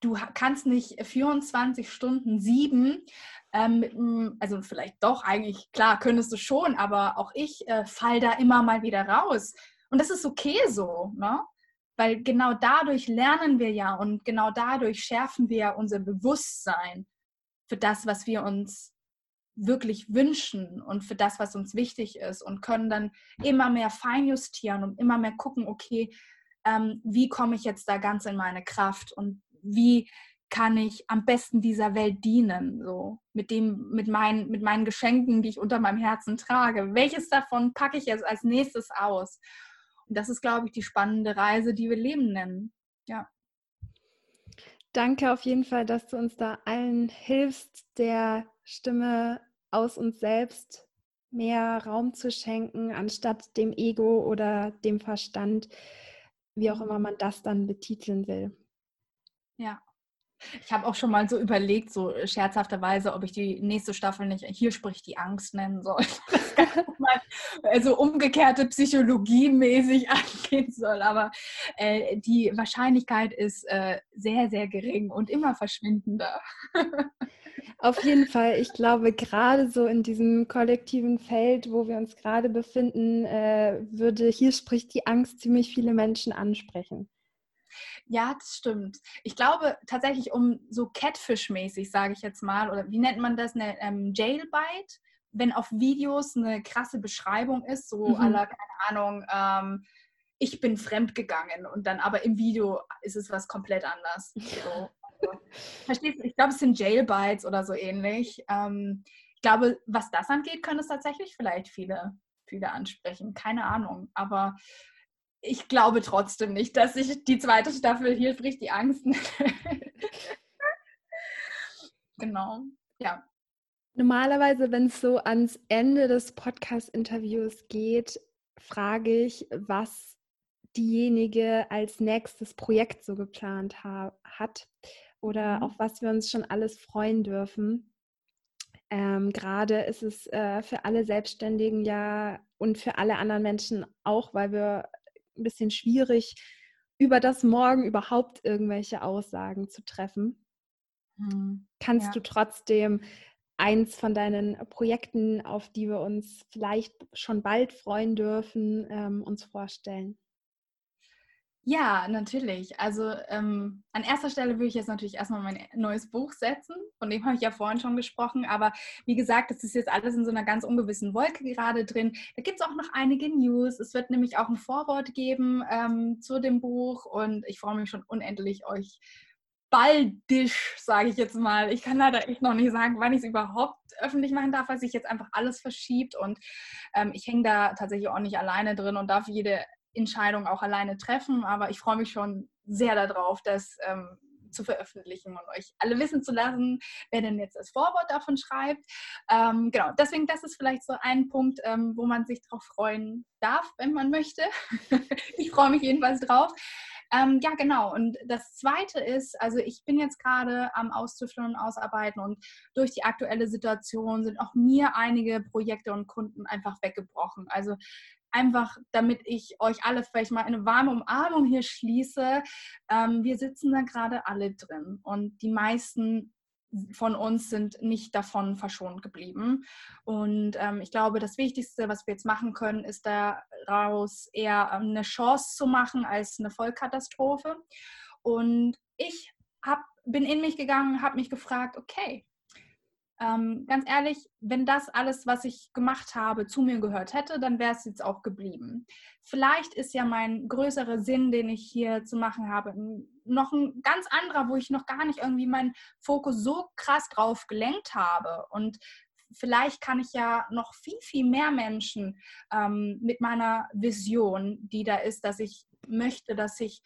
Du kannst nicht 24 Stunden sieben, ähm, also vielleicht doch eigentlich, klar, könntest du schon, aber auch ich äh, fall da immer mal wieder raus. Und das ist okay so, ne? Weil genau dadurch lernen wir ja und genau dadurch schärfen wir ja unser Bewusstsein für das, was wir uns wirklich wünschen und für das, was uns wichtig ist und können dann immer mehr feinjustieren und immer mehr gucken, okay, ähm, wie komme ich jetzt da ganz in meine Kraft und wie kann ich am besten dieser Welt dienen, so mit dem, mit meinen, mit meinen Geschenken, die ich unter meinem Herzen trage. Welches davon packe ich jetzt als nächstes aus? Und das ist, glaube ich, die spannende Reise, die wir Leben nennen. Ja. Danke auf jeden Fall, dass du uns da allen hilfst, der Stimme aus uns selbst mehr Raum zu schenken, anstatt dem Ego oder dem Verstand, wie auch immer man das dann betiteln will. Ja. Ich habe auch schon mal so überlegt, so scherzhafterweise, ob ich die nächste Staffel nicht hier spricht die Angst nennen soll. *laughs* also umgekehrte Psychologie mäßig *laughs* angehen soll. Aber äh, die Wahrscheinlichkeit ist äh, sehr, sehr gering und immer verschwindender. Auf jeden Fall. Ich glaube, gerade so in diesem kollektiven Feld, wo wir uns gerade befinden, äh, würde hier spricht die Angst ziemlich viele Menschen ansprechen. Ja, das stimmt. Ich glaube tatsächlich, um so Catfish-mäßig, sage ich jetzt mal, oder wie nennt man das, eine ähm, Jailbite, wenn auf Videos eine krasse Beschreibung ist, so mhm. aller, keine Ahnung, ähm, ich bin fremdgegangen und dann aber im Video ist es was komplett anders. *laughs* So. Also, verstehst du? Ich glaube, es sind Jailbites oder so ähnlich. Ähm, ich glaube, was das angeht, können es tatsächlich vielleicht viele, viele ansprechen. Keine Ahnung. Aber ich glaube trotzdem nicht, dass sich die zweite Staffel hier spricht die Angst. *laughs* genau, ja. Normalerweise, wenn es so ans Ende des Podcast-Interviews geht, frage ich, was diejenige als nächstes Projekt so geplant ha hat oder mhm. auf was wir uns schon alles freuen dürfen. Ähm, Gerade ist es äh, für alle Selbstständigen ja und für alle anderen Menschen auch, weil wir ein bisschen schwierig, über das Morgen überhaupt irgendwelche Aussagen zu treffen. Hm, Kannst ja. du trotzdem eins von deinen Projekten, auf die wir uns vielleicht schon bald freuen dürfen, ähm, uns vorstellen? Ja, natürlich. Also ähm, an erster Stelle würde ich jetzt natürlich erstmal mein neues Buch setzen. Von dem habe ich ja vorhin schon gesprochen. Aber wie gesagt, das ist jetzt alles in so einer ganz ungewissen Wolke gerade drin. Da gibt es auch noch einige News. Es wird nämlich auch ein Vorwort geben ähm, zu dem Buch. Und ich freue mich schon unendlich, euch baldisch, sage ich jetzt mal. Ich kann leider echt noch nicht sagen, wann ich es überhaupt öffentlich machen darf, weil sich jetzt einfach alles verschiebt. Und ähm, ich hänge da tatsächlich auch nicht alleine drin und darf jede Entscheidung auch alleine treffen, aber ich freue mich schon sehr darauf, das ähm, zu veröffentlichen und euch alle wissen zu lassen, wer denn jetzt das Vorwort davon schreibt. Ähm, genau, deswegen, das ist vielleicht so ein Punkt, ähm, wo man sich darauf freuen darf, wenn man möchte. *laughs* ich freue mich jedenfalls drauf. Ähm, ja, genau. Und das Zweite ist, also ich bin jetzt gerade am Auszüfteln und Ausarbeiten und durch die aktuelle Situation sind auch mir einige Projekte und Kunden einfach weggebrochen. Also einfach damit ich euch alle vielleicht mal eine warme Umarmung hier schließe. Ähm, wir sitzen da gerade alle drin und die meisten von uns sind nicht davon verschont geblieben. Und ähm, ich glaube, das Wichtigste, was wir jetzt machen können, ist daraus eher ähm, eine Chance zu machen als eine Vollkatastrophe. Und ich hab, bin in mich gegangen, habe mich gefragt, okay, ähm, ganz ehrlich, wenn das alles, was ich gemacht habe, zu mir gehört hätte, dann wäre es jetzt auch geblieben. Vielleicht ist ja mein größerer Sinn, den ich hier zu machen habe, noch ein ganz anderer, wo ich noch gar nicht irgendwie meinen Fokus so krass drauf gelenkt habe. Und vielleicht kann ich ja noch viel, viel mehr Menschen ähm, mit meiner Vision, die da ist, dass ich möchte, dass ich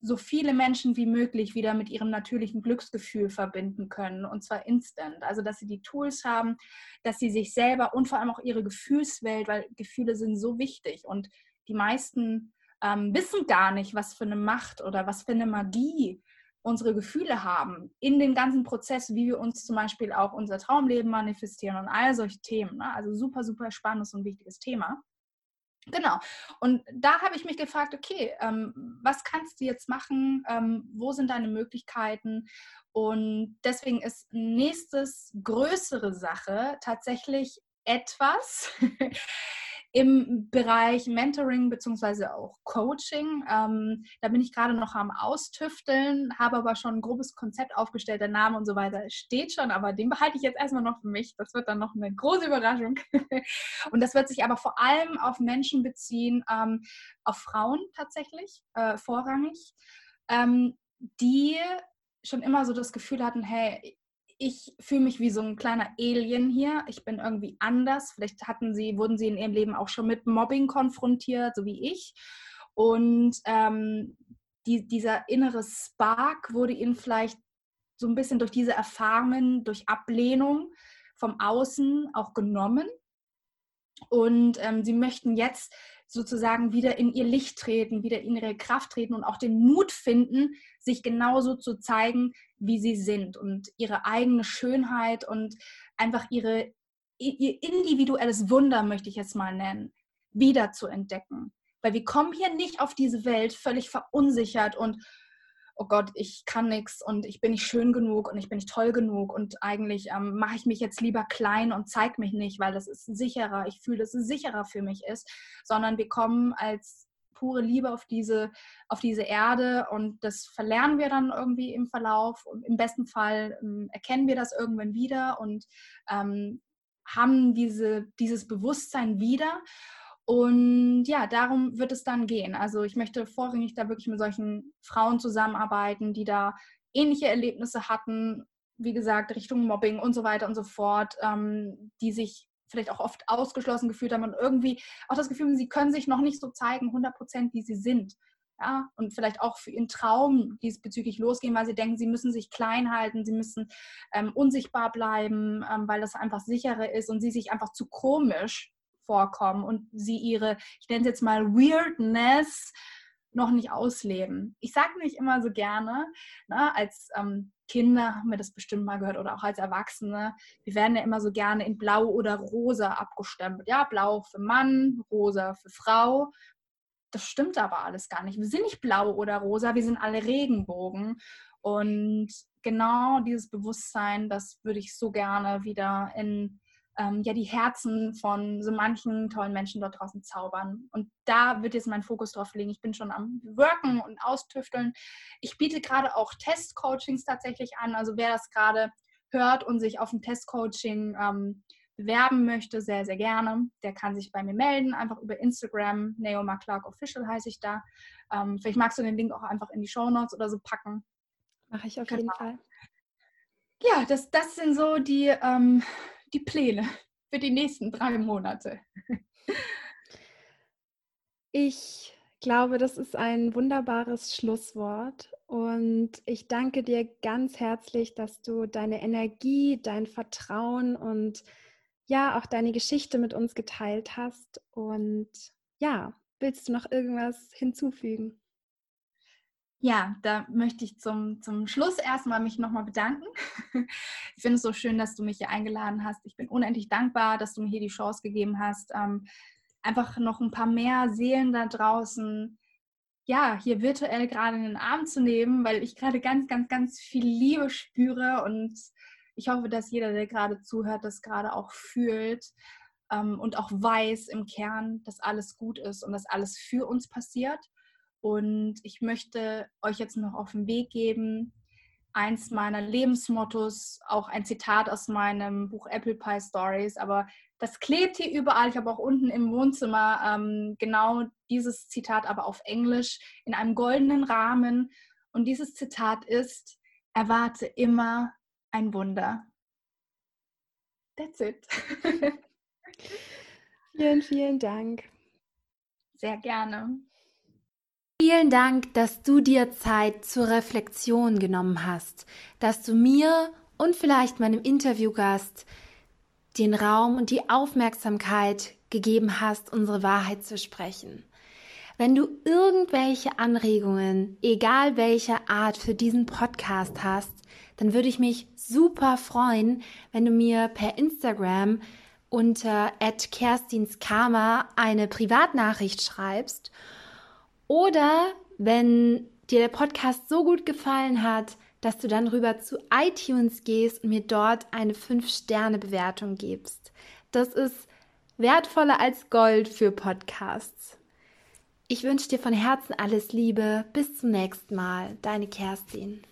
so viele Menschen wie möglich wieder mit ihrem natürlichen Glücksgefühl verbinden können und zwar instant. Also dass sie die Tools haben, dass sie sich selber und vor allem auch ihre Gefühlswelt, weil Gefühle sind so wichtig und die meisten ähm, wissen gar nicht, was für eine Macht oder was für eine Magie unsere Gefühle haben in dem ganzen Prozess, wie wir uns zum Beispiel auch unser Traumleben manifestieren und all solche Themen. Ne? Also super, super spannendes und wichtiges Thema. Genau. Und da habe ich mich gefragt, okay, ähm, was kannst du jetzt machen? Ähm, wo sind deine Möglichkeiten? Und deswegen ist nächstes größere Sache tatsächlich etwas *laughs* im Bereich Mentoring bzw. auch Coaching. Ähm, da bin ich gerade noch am Austüfteln, habe aber schon ein grobes Konzept aufgestellt, der Name und so weiter steht schon, aber den behalte ich jetzt erstmal noch für mich. Das wird dann noch eine große Überraschung. *laughs* und das wird sich aber vor allem auf Menschen beziehen, ähm, auf Frauen tatsächlich, äh, vorrangig, ähm, die schon immer so das Gefühl hatten, hey, ich fühle mich wie so ein kleiner Alien hier. Ich bin irgendwie anders. Vielleicht hatten sie, wurden sie in ihrem Leben auch schon mit Mobbing konfrontiert, so wie ich. Und ähm, die, dieser innere Spark wurde ihnen vielleicht so ein bisschen durch diese Erfahrungen, durch Ablehnung vom Außen auch genommen. Und ähm, sie möchten jetzt sozusagen wieder in ihr Licht treten, wieder in ihre Kraft treten und auch den Mut finden, sich genauso zu zeigen, wie sie sind und ihre eigene Schönheit und einfach ihre, ihr individuelles Wunder, möchte ich jetzt mal nennen, wieder zu entdecken. Weil wir kommen hier nicht auf diese Welt völlig verunsichert und oh Gott, ich kann nichts und ich bin nicht schön genug und ich bin nicht toll genug und eigentlich ähm, mache ich mich jetzt lieber klein und zeige mich nicht, weil das ist sicherer, ich fühle, dass es sicherer für mich ist, sondern wir kommen als pure Liebe auf diese, auf diese Erde und das verlernen wir dann irgendwie im Verlauf. Im besten Fall ähm, erkennen wir das irgendwann wieder und ähm, haben diese, dieses Bewusstsein wieder und ja, darum wird es dann gehen. Also ich möchte vorrangig da wirklich mit solchen Frauen zusammenarbeiten, die da ähnliche Erlebnisse hatten, wie gesagt, Richtung Mobbing und so weiter und so fort, ähm, die sich vielleicht auch oft ausgeschlossen gefühlt haben und irgendwie auch das Gefühl haben, sie können sich noch nicht so zeigen, 100 Prozent, wie sie sind. Ja, und vielleicht auch für ihren Traum diesbezüglich losgehen, weil sie denken, sie müssen sich klein halten, sie müssen ähm, unsichtbar bleiben, ähm, weil das einfach sicherer ist und sie sich einfach zu komisch vorkommen und sie ihre, ich nenne es jetzt mal Weirdness, noch nicht ausleben. Ich sage nicht immer so gerne, ne, als ähm, Kinder haben wir das bestimmt mal gehört oder auch als Erwachsene, wir werden ja immer so gerne in Blau oder Rosa abgestempelt. Ja, Blau für Mann, Rosa für Frau. Das stimmt aber alles gar nicht. Wir sind nicht blau oder rosa, wir sind alle Regenbogen. Und genau dieses Bewusstsein, das würde ich so gerne wieder in ähm, ja die Herzen von so manchen tollen Menschen dort draußen zaubern. Und da wird jetzt mein Fokus drauf liegen. Ich bin schon am Worken und Austüfteln. Ich biete gerade auch Testcoachings tatsächlich an. Also wer das gerade hört und sich auf ein Testcoaching ähm, bewerben möchte, sehr, sehr gerne. Der kann sich bei mir melden, einfach über Instagram, Naoma Clark Official heiße ich da. Ähm, vielleicht magst du den Link auch einfach in die Show Notes oder so packen. Mache ich auf jeden genau. Fall. Ja, das, das sind so die, ähm, die Pläne für die nächsten drei Monate? Ich glaube, das ist ein wunderbares Schlusswort und ich danke dir ganz herzlich, dass du deine Energie, dein Vertrauen und ja, auch deine Geschichte mit uns geteilt hast. Und ja, willst du noch irgendwas hinzufügen? Ja, da möchte ich zum, zum Schluss erstmal mich nochmal bedanken. *laughs* Ich finde es so schön, dass du mich hier eingeladen hast. Ich bin unendlich dankbar, dass du mir hier die Chance gegeben hast, ähm, einfach noch ein paar mehr Seelen da draußen, ja, hier virtuell gerade in den Arm zu nehmen, weil ich gerade ganz, ganz, ganz viel Liebe spüre und ich hoffe, dass jeder, der gerade zuhört, das gerade auch fühlt ähm, und auch weiß im Kern, dass alles gut ist und dass alles für uns passiert und ich möchte euch jetzt noch auf den Weg geben, eins meiner Lebensmottos, auch ein Zitat aus meinem Buch Apple Pie Stories, aber das klebt hier überall. Ich habe auch unten im Wohnzimmer ähm, genau dieses Zitat, aber auf Englisch in einem goldenen Rahmen. Und dieses Zitat ist, erwarte immer ein Wunder. That's it. *laughs* vielen, vielen Dank. Sehr gerne. Vielen Dank, dass du dir Zeit zur Reflexion genommen hast, dass du mir und vielleicht meinem Interviewgast den Raum und die Aufmerksamkeit gegeben hast, unsere Wahrheit zu sprechen. Wenn du irgendwelche Anregungen, egal welcher Art, für diesen Podcast hast, dann würde ich mich super freuen, wenn du mir per Instagram unter @kerstinskarma eine Privatnachricht schreibst oder wenn dir der Podcast so gut gefallen hat, dass du dann rüber zu iTunes gehst und mir dort eine 5-Sterne-Bewertung gibst. Das ist wertvoller als Gold für Podcasts. Ich wünsche dir von Herzen alles Liebe. Bis zum nächsten Mal. Deine Kerstin.